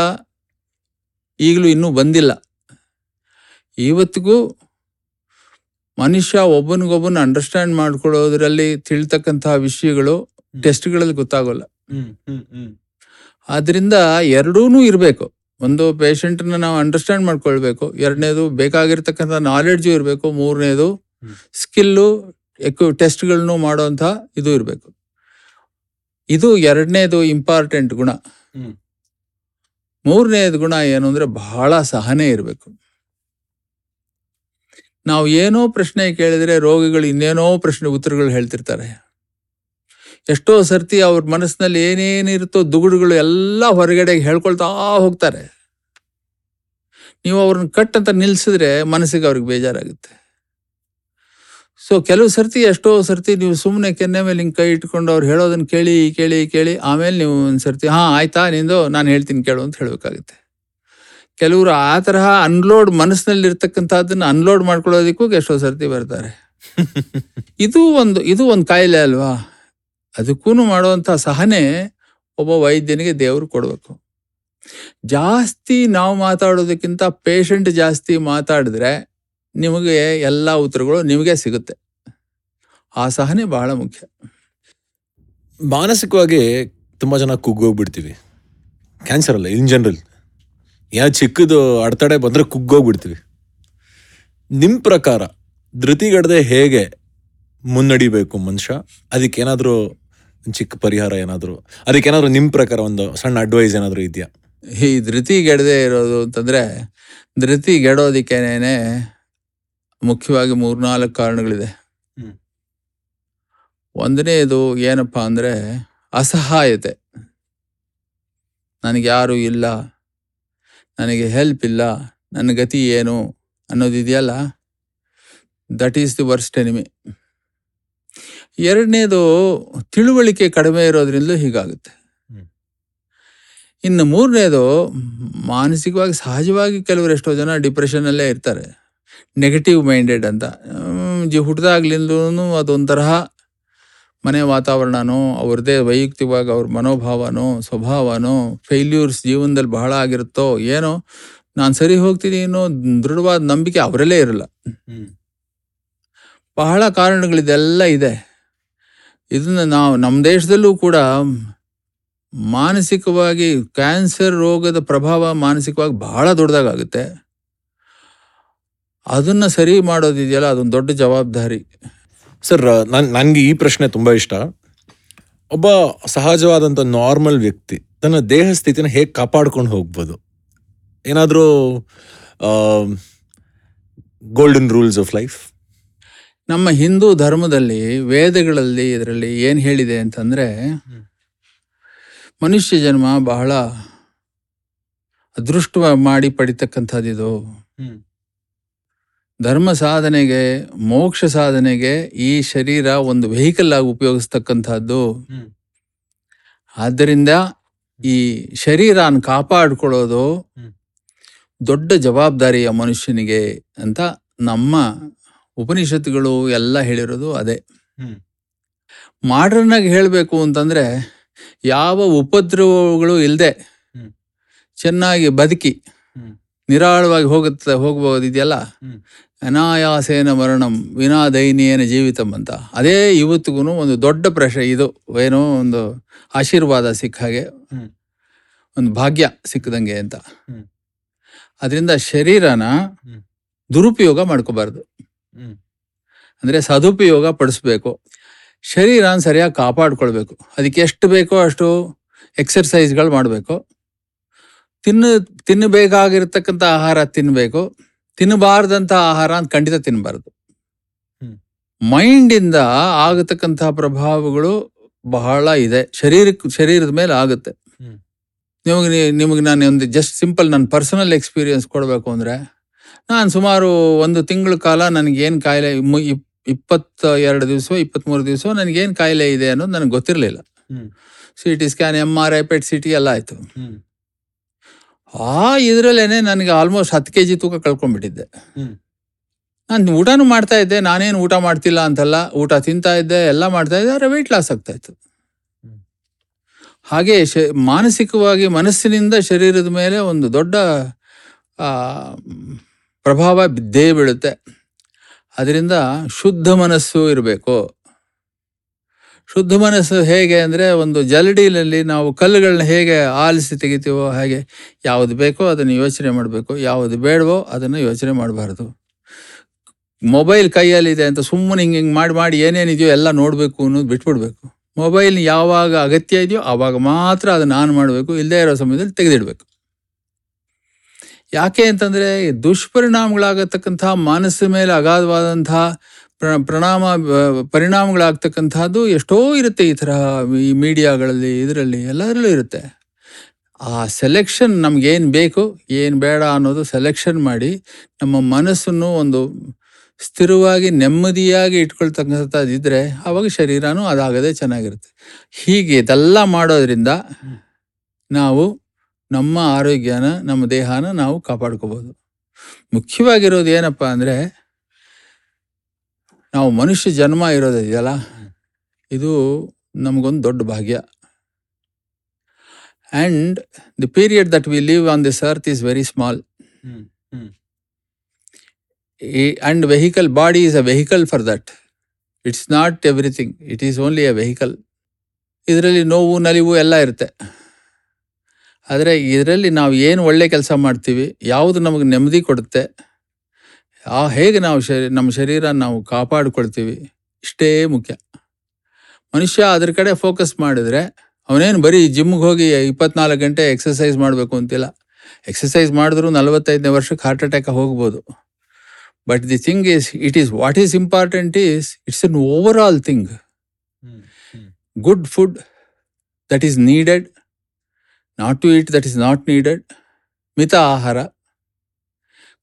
ಈಗಲೂ ಇನ್ನೂ ಬಂದಿಲ್ಲ. ಇವತ್ತಿಗೂ ಮನುಷ್ಯ ಒಬ್ಬನಿಗೊಬ್ಬನ ಅಂಡರ್ಸ್ಟ್ಯಾಂಡ್ ಮಾಡ್ಕೊಳ್ಳೋದ್ರಲ್ಲಿ ತಿಳ್ತಕ್ಕಂತಹ ವಿಷಯಗಳು ಟೆಸ್ಟ್ಗಳಲ್ಲಿ ಗೊತ್ತಾಗೋಲ್ಲ. ಆದ್ರಿಂದ ಎರಡೂ ಇರಬೇಕು. ಒಂದು ಪೇಷಂಟ್ನ ನಾವು ಅಂಡರ್ಸ್ಟ್ಯಾಂಡ್ ಮಾಡ್ಕೊಳ್ಬೇಕು. ಎರಡನೇದು ಬೇಕಾಗಿರ್ತಕ್ಕಂಥ ನಾಲೆಡ್ಜು ಇರಬೇಕು. ಮೂರನೇದು. ಸ್ಕಿಲ್ಲು ಎಕ್ವಿ ಟೆಸ್ಟ್ಗಳನ್ನು ಮಾಡೋಂಥ ಇದು ಇರಬೇಕು. ಇದು ಎರಡನೇದು ಇಂಪಾರ್ಟೆಂಟ್ ಗುಣ. ಮೂರನೇದು ಗುಣ ಏನು ಅಂದರೆ ಬಹಳ ಸಹನೆ ಇರಬೇಕು. ನಾವು ಏನೋ ಪ್ರಶ್ನೆ ಕೇಳಿದ್ರೆ ರೋಗಿಗಳು ಇನ್ನೇನೋ ಪ್ರಶ್ನೆ ಉತ್ತರಗಳು ಹೇಳ್ತಿರ್ತಾರೆ. ಎಷ್ಟೋ ಸರ್ತಿ ಅವ್ರ ಮನಸ್ಸಿನಲ್ಲಿ ಏನೇನಿರುತ್ತೋ ದುಗುಡುಗಳು ಎಲ್ಲ ಹೊರಗಡೆ ಹೇಳ್ಕೊಳ್ತಾ ಹೋಗ್ತಾರೆ. ನೀವು ಅವ್ರನ್ನ ಕಟ್ ಅಂತ ನಿಲ್ಸಿದ್ರೆ ಮನಸ್ಸಿಗೆ ಅವ್ರಿಗೆ ಬೇಜಾರಾಗುತ್ತೆ. ಸೊ ಕೆಲವು ಸರ್ತಿ ಎಷ್ಟೋ ಸರ್ತಿ ನೀವು ಸುಮ್ಮನೆ ಕೆನ್ನೆ ಮೇಲೆ ಹಿಂಗೆ ಕೈ ಇಟ್ಕೊಂಡು ಅವ್ರು ಹೇಳೋದನ್ನ ಕೇಳಿ ಕೇಳಿ ಕೇಳಿ ಆಮೇಲೆ ನೀವು ಒಂದು ಸರ್ತಿ ಹಾಂ ಆಯ್ತಾ ನಿಂದು ನಾನು ಹೇಳ್ತೀನಿ ಕೇಳು ಅಂತ ಹೇಳಬೇಕಾಗುತ್ತೆ. ಕೆಲವರು ಆ ತರಹ ಅನ್ಲೋಡ್ ಮನಸ್ಸಿನಲ್ಲಿ ಇರ್ತಕ್ಕಂಥದ್ದನ್ನ ಅನ್ಲೋಡ್ ಮಾಡ್ಕೊಳ್ಳೋದಕ್ಕೂ ಎಷ್ಟೋ ಸರ್ತಿ ಬರ್ತಾರೆ. ಇದು ಒಂದು ಇದು ಒಂದು ಕಾಯಿಲೆ ಅಲ್ವಾ? ಅದಕ್ಕೂ ಮಾಡುವಂಥ ಸಹನೆ ಒಬ್ಬ ವೈದ್ಯನಿಗೆ ದೇವರು ಕೊಡಬೇಕು. ಜಾಸ್ತಿ ನಾವು ಮಾತಾಡೋದಕ್ಕಿಂತ ಪೇಷಂಟ್ ಜಾಸ್ತಿ ಮಾತಾಡಿದ್ರೆ ನಿಮಗೆ ಎಲ್ಲ ಉತ್ತರಗಳು ನಿಮಗೆ ಸಿಗುತ್ತೆ. ಆ ಸಹನೆ ಬಹಳ ಮುಖ್ಯ. ಮಾನಸಿಕವಾಗಿ ತುಂಬ ಜನ ಕುಗ್ಗೋಗ್ಬಿಡ್ತೀವಿ. ಕ್ಯಾನ್ಸರ್ ಅಲ್ಲ ಇನ್ ಜನರಲ್ ಯಾವ ಚಿಕ್ಕದು ಅಡೆತಡೆ ಬಂದರೆ ಕುಗ್ಗೋಗ್ಬಿಡ್ತೀವಿ. ನಿಮ್ಮ ಪ್ರಕಾರ ಧೃತಿಗಡದೆ ಹೇಗೆ ಮುನ್ನಡಿಬೇಕು ಮನುಷ್ಯ? ಅದಕ್ಕೇನಾದರೂ ಚಿಕ್ಕ ಪರಿಹಾರ ಏನಾದರೂ? ಅದಕ್ಕೇನಾದ್ರು ನಿಮ್ಮ ಪ್ರಕಾರ ಒಂದು ಸಣ್ಣ ಅಡ್ವೈಸ್ ಏನಾದರೂ ಇದೆಯಾ? ಈ ಧೃತಿಗೆಡದೆ ಇರೋದು ಅಂತಂದ್ರೆ ಧೃತಿಗೆಡೋದಿಕ್ಕೇನೆ ಮುಖ್ಯವಾಗಿ ಮೂರ್ನಾಲ್ಕು ಕಾರಣಗಳಿದೆ. ಹ್ಮ್. ಒಂದನೇದು ಏನಪ್ಪಾ ಅಂದ್ರೆ ಅಸಹಾಯತೆ. ನನಗೆ ಯಾರು ಇಲ್ಲ ನನಗೆ ಹೆಲ್ಪ್ ಇಲ್ಲ ನನ್ನ ಗತಿ ಏನು ಅನ್ನೋದಿದೆಯಲ್ಲ that is the worst enemy ಎರಡನೇದು ತಿಳುವಳಿಕೆ ಕಡಿಮೆ ಇರೋದ್ರಿಂದಲೂ ಹೀಗಾಗುತ್ತೆ. ಇನ್ನು ಮೂರನೇದು ಮಾನಸಿಕವಾಗಿ ಸಹಜವಾಗಿ ಕೆಲವರು ಎಷ್ಟೋ ಜನ ಡಿಪ್ರೆಷನ್ನಲ್ಲೇ ಇರ್ತಾರೆ. ನೆಗೆಟಿವ್ ಮೈಂಡೆಡ್ ಅಂತ. ಜಿ ಹುಟ್ಟಿದಾಗ್ಲಿಂದಲೂ ಅದೊಂಥರಹ ಮನೆ ವಾತಾವರಣನೋ ಅವ್ರದ್ದೇ ವೈಯಕ್ತಿಕವಾಗಿ ಅವ್ರ ಮನೋಭಾವನೋ ಸ್ವಭಾವನೋ ಫೇಲ್ಯೂರ್ಸ್ ಜೀವನದಲ್ಲಿ ಬಹಳ ಆಗಿರುತ್ತೋ ಏನೋ ನಾನು ಸರಿ ಹೋಗ್ತೀನಿ ಅನ್ನೋ ದೃಢವಾದ ನಂಬಿಕೆ ಅವರಲ್ಲೇ ಇರಲ್ಲ. ಬಹಳ ಕಾರಣಗಳಿದೆಲ್ಲ ಇದೆ. ಇದನ್ನ ನಾವು ನಮ್ಮ ದೇಶದಲ್ಲೂ ಕೂಡ ಮಾನಸಿಕವಾಗಿ ಕ್ಯಾನ್ಸರ್ ರೋಗದ ಪ್ರಭಾವ ಮಾನಸಿಕವಾಗಿ ಬಹಳ ದೊಡ್ಡದಾಗುತ್ತೆ. ಅದನ್ನ ಸರಿ ಮಾಡೋದಿದೆಯಲ್ಲ ಅದೊಂದು ದೊಡ್ಡ ಜವಾಬ್ದಾರಿ. ಸರ್ ನನ್ ನನಗೆ ಈ ಪ್ರಶ್ನೆ ತುಂಬ ಇಷ್ಟ. ಒಬ್ಬ ಸಹಜವಾದಂಥ ನಾರ್ಮಲ್ ವ್ಯಕ್ತಿ ತನ್ನ ದೇಹ ಸ್ಥಿತಿನ ಹೇಗೆ ಕಾಪಾಡ್ಕೊಂಡು ಹೋಗ್ಬೋದು? ಏನಾದರೂ ಗೋಲ್ಡನ್ ರೂಲ್ಸ್ ಆಫ್ ಲೈಫ್ ನಮ್ಮ ಹಿಂದೂ ಧರ್ಮದಲ್ಲಿ ವೇದಗಳಲ್ಲಿ ಇದರಲ್ಲಿ ಏನು ಹೇಳಿದೆ ಅಂತಂದರೆ ಮನುಷ್ಯ ಜನ್ಮ ಬಹಳ ಅದೃಷ್ಟ ಮಾಡಿ ಪಡಿತಕ್ಕಂಥದ್ದು ಇದು ಧರ್ಮ ಸಾಧನೆಗೆ ಮೋಕ್ಷ ಸಾಧನೆಗೆ ಈ ಶರೀರ ಒಂದು ವೆಹಿಕಲ್ ಆಗಿ ಉಪಯೋಗಿಸ್ತಕ್ಕಂಥದ್ದು. ಆದ್ದರಿಂದ ಈ ಶರೀರನ ಕಾಪಾಡಿಕೊಳ್ಳೋದು ದೊಡ್ಡ ಜವಾಬ್ದಾರಿಯ ಮನುಷ್ಯನಿಗೆ ಅಂತ ನಮ್ಮ ಉಪನಿಷತ್ತುಗಳು ಎಲ್ಲ ಹೇಳಿರೋದು ಅದೇ ಮಾಡ್ರನ್ ಆಗಿ ಹೇಳಬೇಕು ಅಂತಂದ್ರೆ ಯಾವ ಉಪದ್ರವಗಳು ಇಲ್ಲದೆ ಚೆನ್ನಾಗಿ ಬದುಕಿ. ನಿರಾಳವಾಗಿ ಹೋಗುತ್ತೆ ಹೋಗ್ಬೋದಿದೆಯಲ್ಲ ಹ್ಮ್. ಅನಾಯಾಸೇನ ಮರಣಂ ವಿನಾ ದೈನ್ಯೇನ ಜೀವಿತಂ ಅಂತ. ಅದೇ ಇವತ್ತಿಗೂ ಒಂದು ದೊಡ್ಡ ಪ್ರಶ್ನೆ ಇದು. ಏನೋ ಒಂದು ಆಶೀರ್ವಾದ ಸಿಕ್ಕ ಹಾಗೆ. ಒಂದು ಭಾಗ್ಯ ಸಿಕ್ಕದಂಗೆ ಅಂತ. ಅದರಿಂದ ಶರೀರನ ದುರುಪಯೋಗ ಮಾಡ್ಕೋಬಾರ್ದು. ಅಂದರೆ ಅಂದ್ರೆ ಸದುಪಯೋಗ ಪಡಿಸ್ಬೇಕು. ಶರೀರನ ಸರಿಯಾಗಿ ಕಾಪಾಡ್ಕೊಳ್ಬೇಕು. ಅದಕ್ಕೆ ಎಷ್ಟು ಬೇಕೋ ಅಷ್ಟು ಎಕ್ಸರ್ಸೈಸ್ಗಳು ಮಾಡಬೇಕು. ತಿನ್ನು ತಿನ್ನಬೇಕಾಗಿರ್ತಕ್ಕಂಥ ಆಹಾರ ತಿನ್ನಬೇಕು ತಿನ್ನಬಾರ್ದಂಥ ಆಹಾರ ಅಂತ ಖಂಡಿತ ತಿನ್ನಬಾರ್ದು. ಮೈಂಡಿಂದ ಆಗತಕ್ಕಂತಹ ಪ್ರಭಾವಗಳು ಬಹಳ ಇದೆ ಶರೀರಕ್ಕೆ ಶರೀರದ ಮೇಲೆ ಆಗುತ್ತೆ ನಿಮಗೆ ನಿಮಗೆ ನಾನು ಒಂದು ಜಸ್ಟ್ ಸಿಂಪಲ್ ನನ್ನ ಪರ್ಸನಲ್ ಎಕ್ಸ್ಪೀರಿಯನ್ಸ್ ಕೊಡಬೇಕು ಅಂದರೆ ನಾನು ಸುಮಾರು ಒಂದು ತಿಂಗಳ ಕಾಲ ನನಗೇನು ಕಾಯಿಲೆ ಇಪ್ಪತ್ತ ಎರಡು ದಿವಸ ಇಪ್ಪತ್ತ್ಮೂರು ದಿವಸ ನನಗೇನು ಕಾಯಿಲೆ ಇದೆ ಅನ್ನೋದು ನನಗೆ ಗೊತ್ತಿರಲಿಲ್ಲ. C T scan M R I PET C T ಎಲ್ಲ ಆಯಿತು. ಆ ಇದರಲ್ಲೇನೆ ನನಗೆ ಆಲ್ಮೋಸ್ಟ್ ಹತ್ತು ಕೆ ಜಿ ತೂಕ ಕಳ್ಕೊಂಡ್ಬಿಟ್ಟಿದ್ದೆ. ನಾನು ಊಟನೂ ಮಾಡ್ತಾ ಇದ್ದೆ ನಾನೇನು ಊಟ ಮಾಡ್ತಿಲ್ಲ ಅಂತಲ್ಲ ಊಟ ತಿಂತಾ ಇದ್ದೆ ಎಲ್ಲ ಮಾಡ್ತಾ ಇದ್ದೆ ಆದರೆ ವೆಯ್ಟ್ ಲಾಸ್ ಆಗ್ತಾ ಇತ್ತು. ಹಾಗೆ ಶ ಮಾನಸಿಕವಾಗಿ ಮನಸ್ಸಿನಿಂದ ಶರೀರದ ಮೇಲೆ ಒಂದು ದೊಡ್ಡ ಪ್ರಭಾವ ಬಿದ್ದೇ ಬೀಳುತ್ತೆ. ಅದರಿಂದ ಶುದ್ಧ ಮನಸ್ಸು ಇರಬೇಕು. ಶುದ್ಧ ಮನಸ್ಸು ಹೇಗೆ ಅಂದರೆ ಒಂದು ಜಲಡಿಲಲ್ಲಿ ನಾವು ಕಲ್ಲುಗಳನ್ನ ಹೇಗೆ ಆಲಿಸಿ ತೆಗಿತೀವೋ ಹಾಗೆ ಯಾವುದು ಬೇಕೋ ಅದನ್ನು ಯೋಚನೆ ಮಾಡಬೇಕು, ಯಾವುದು ಬೇಡವೋ ಅದನ್ನು ಯೋಚನೆ ಮಾಡಬಾರ್ದು. ಮೊಬೈಲ್ ಕೈಯಲ್ಲಿದೆ ಅಂತ ಸುಮ್ಮನೆ ಹಿಂಗೆ ಹಿಂಗೆ ಮಾಡಿ ಮಾಡಿ ಏನೇನಿದೆಯೋ ಎಲ್ಲ ನೋಡಬೇಕು ಅನ್ನೋದು ಬಿಟ್ಬಿಡ್ಬೇಕು. ಮೊಬೈಲ್ ಯಾವಾಗ ಅಗತ್ಯ ಇದೆಯೋ ಆವಾಗ ಮಾತ್ರ ಅದನ್ನು ಆನ್ ಮಾಡಬೇಕು ಇಲ್ಲದೇ ಇರೋ ಸಮಯದಲ್ಲಿ ತೆಗೆದಿಡಬೇಕು. ಯಾಕೆ ಅಂತಂದರೆ ದುಷ್ಪರಿಣಾಮಗಳಾಗತಕ್ಕಂಥ ಮನಸ್ಸಿನ ಮೇಲೆ ಅಗಾಧವಾದಂತಹ ಪ್ರ, ಪ್ರಣಾಮ ಪರಿಣಾಮಗಳಾಗ್ತಕ್ಕಂಥದ್ದು ಎಷ್ಟೋ ಇರುತ್ತೆ ಈ ಥರ ಈ ಮೀಡಿಯಾಗಳಲ್ಲಿ, ಇದರಲ್ಲಿ ಎಲ್ಲರಲ್ಲೂ ಇರುತ್ತೆ. ಆ ಸೆಲೆಕ್ಷನ್ ನಮ್ಗೇನು ಬೇಕು, ಏನು ಬೇಡ ಅನ್ನೋದು ಸೆಲೆಕ್ಷನ್ ಮಾಡಿ ನಮ್ಮ ಮನಸ್ಸನ್ನು ಒಂದು ಸ್ಥಿರವಾಗಿ, ನೆಮ್ಮದಿಯಾಗಿ ಇಟ್ಕೊಳ್ತಕ್ಕಂಥದ್ದಿದ್ರೆ ಆವಾಗ ಶರೀರನೂ ಅದಾಗದೇ ಚೆನ್ನಾಗಿರುತ್ತೆ. ಹೀಗೆ ಇದೆಲ್ಲ ಮಾಡೋದ್ರಿಂದ ನಾವು ನಮ್ಮ ಆರೋಗ್ಯನ, ನಮ್ಮ ದೇಹನ ನಾವು ಕಾಪಾಡ್ಕೋಬೋದು. ಮುಖ್ಯವಾಗಿರೋದು ಏನಪ್ಪ ಅಂದರೆ ನಾವು ಮನುಷ್ಯ ಜನ್ಮ ಇರೋದಿದೆಯಲ್ಲ ಇದು ನಮಗೊಂದು ದೊಡ್ಡ ಭಾಗ್ಯ. And the period that we live on this earth is very small. And vehicle body is a vehicle for that it's not everything it is only a vehicle ಇದರಲ್ಲಿ ನೋವು ನಲಿವು ಎಲ್ಲ ಇರುತ್ತೆ. ಆದರೆ ಇದರಲ್ಲಿ ನಾವು ಏನು ಒಳ್ಳೆ ಕೆಲಸ ಮಾಡ್ತೀವಿ ಯಾವುದು ನಮಗೆ ನೆಮ್ಮದಿ ಕೊಡುತ್ತೆ ಆ ಹೇಗೆ ನಾವು ಶರೀ ನಮ್ಮ ಶರೀರ ನಾವು ಕಾಪಾಡಿಕೊಳ್ತೀವಿ ಇಷ್ಟೇ ಮುಖ್ಯ. ಮನುಷ್ಯ ಅದ್ರ ಕಡೆ ಫೋಕಸ್ ಮಾಡಿದ್ರೆ ಅವನೇನು ಬರೀ ಜಿಮ್ಗೆ ಹೋಗಿ ಇಪ್ಪತ್ನಾಲ್ಕು ಗಂಟೆ ಎಕ್ಸಸೈಸ್ ಮಾಡಬೇಕು ಅಂತಿಲ್ಲ. ಎಕ್ಸಸೈಸ್ ಮಾಡಿದ್ರು ನಲವತ್ತೈದನೇ ವರ್ಷಕ್ಕೆ ಹಾರ್ಟ್ ಅಟ್ಯಾಕ್ ಹೋಗ್ಬೋದು. But the thing is it is what is important is it's an overall thing good food that is needed not to eat that is not needed ಮಿತ ಆಹಾರ.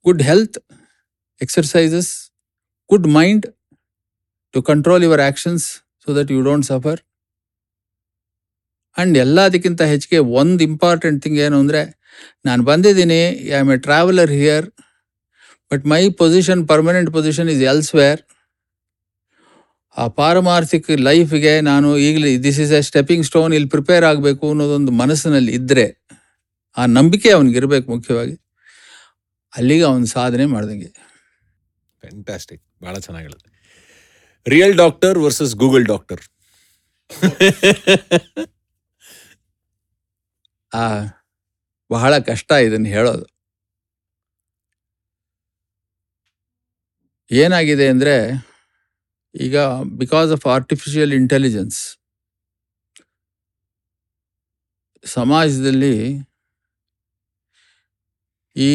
Good health, exercises, good mind to control your actions so that you don't suffer. And ಎಲ್ಲದಕ್ಕಿಂತ ಹೆಚ್ಚಿಗೆ ಒಂದು important thing ಏನು ಅಂದರೆ ನಾನು ಬಂದಿದ್ದೀನಿ I am a traveller here but my position permanent position is elsewhere ಆ ಪಾರಮಾರ್ಥಿಕ ಲೈಫ್ಗೆ ನಾನು ಈಗಲೇ this is a stepping stone ಇಲ್ಲಿ ಪ್ರಿಪೇರ್ ಆಗಬೇಕು ಅನ್ನೋದೊಂದು ಮನಸ್ಸಿನಲ್ಲಿ ಇದ್ದರೆ ಆ ನಂಬಿಕೆ ಅವನಿಗಿರಬೇಕು ಮುಖ್ಯವಾಗಿ. ಅಲ್ಲಿಗೆ ಅವನು ಸಾಧನೆ ಮಾಡ್ದಂಗೆ. ಫ್ಯಾಂಟಾಸ್ಟಿಕ್ ಭಾಳ ಚೆನ್ನಾಗಿರುತ್ತೆ. Real doctor versus Google doctor ಆ, ಬಹಳ ಕಷ್ಟ ಇದನ್ನು ಹೇಳೋದು. ಏನಾಗಿದೆ ಅಂದರೆ, ಈಗ ಬಿಕಾಸ್ ಆಫ್ ಆರ್ಟಿಫಿಷಿಯಲ್ ಇಂಟೆಲಿಜೆನ್ಸ್ ಸಮಾಜದಲ್ಲಿ ಈ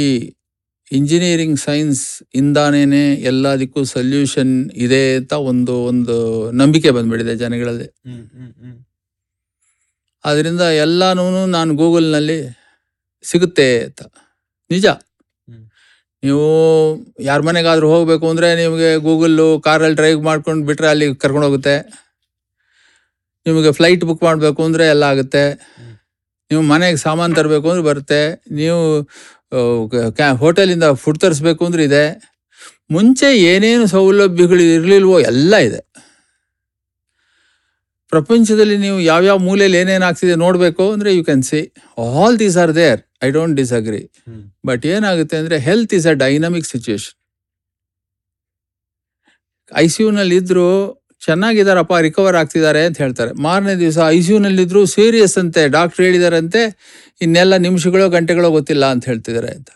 ಇಂಜಿನಿಯರಿಂಗ್ ಸೈನ್ಸ್ ಇಂದಾನೇ ಎಲ್ಲದಕ್ಕೂ ಸೊಲ್ಯೂಷನ್ ಇದೆ ಅಂತ ಒಂದು ಒಂದು ನಂಬಿಕೆ ಬಂದ್ಬಿಟ್ಟಿದೆ ಜನಗಳಲ್ಲಿ. ಅದರಿಂದ ಎಲ್ಲಾನು ನಾನು ಗೂಗಲ್ನಲ್ಲಿ ಸಿಗುತ್ತೆ ಅಂತ. ನಿಜ. ನೀವು ಯಾರ ಮನೆಗಾದ್ರೂ ಹೋಗಬೇಕು ಅಂದರೆ ನಿಮಗೆ ಗೂಗಲ್ಲು ಕಾರಲ್ಲಿ ಡ್ರೈವ್ ಮಾಡ್ಕೊಂಡು ಬಿಟ್ಟರೆ ಅಲ್ಲಿ ಕರ್ಕೊಂಡು ಹೋಗುತ್ತೆ. ನಿಮಗೆ ಫ್ಲೈಟ್ ಬುಕ್ ಮಾಡಬೇಕು ಅಂದರೆ ಎಲ್ಲ ಆಗುತ್ತೆ. ನೀವು ಮನೆಗೆ ಸಾಮಾನು ತರಬೇಕು ಅಂದ್ರೆ ಬರುತ್ತೆ. ನೀವು ಕ್ಯಾ ಹೋಟೆಲಿಂದ ಫುಡ್ ತರಿಸ್ಬೇಕು ಅಂದ್ರೆ ಇದೆ. ಮುಂಚೆ ಏನೇನು ಸೌಲಭ್ಯಗಳು ಇರಲಿಲ್ವೋ ಎಲ್ಲ ಇದೆ. ಪ್ರಪಂಚದಲ್ಲಿ ನೀವು ಯಾವ್ಯಾವ ಮೂಲೆಯಲ್ಲಿ ಏನೇನು ಆಗ್ತಿದೆ ನೋಡಬೇಕು ಅಂದರೆ you can see all these are there I don't disagree but ಏನಾಗುತ್ತೆ ಅಂದರೆ health is a dynamic situation I C ಯುನಲ್ಲಿ ಇದ್ರು ಚೆನ್ನಾಗಿದ್ದಾರಪ್ಪ ರಿಕವರ್ ಆಗ್ತಿದ್ದಾರೆ ಅಂತ ಹೇಳ್ತಾರೆ. ಮಾರನೇ ದಿವಸ ಐ ಸಿ ಯುನಲ್ಲಿದ್ದರೂ ಸೀರಿಯಸ್ ಅಂತೆ ಡಾಕ್ಟ್ರ್ ಹೇಳಿದಾರಂತೆ, ಇನ್ನೆಲ್ಲ ನಿಮಿಷಗಳೋ ಗಂಟೆಗಳೋ ಗೊತ್ತಿಲ್ಲ ಅಂತ ಹೇಳ್ತಿದ್ದಾರೆ ಅಂತ.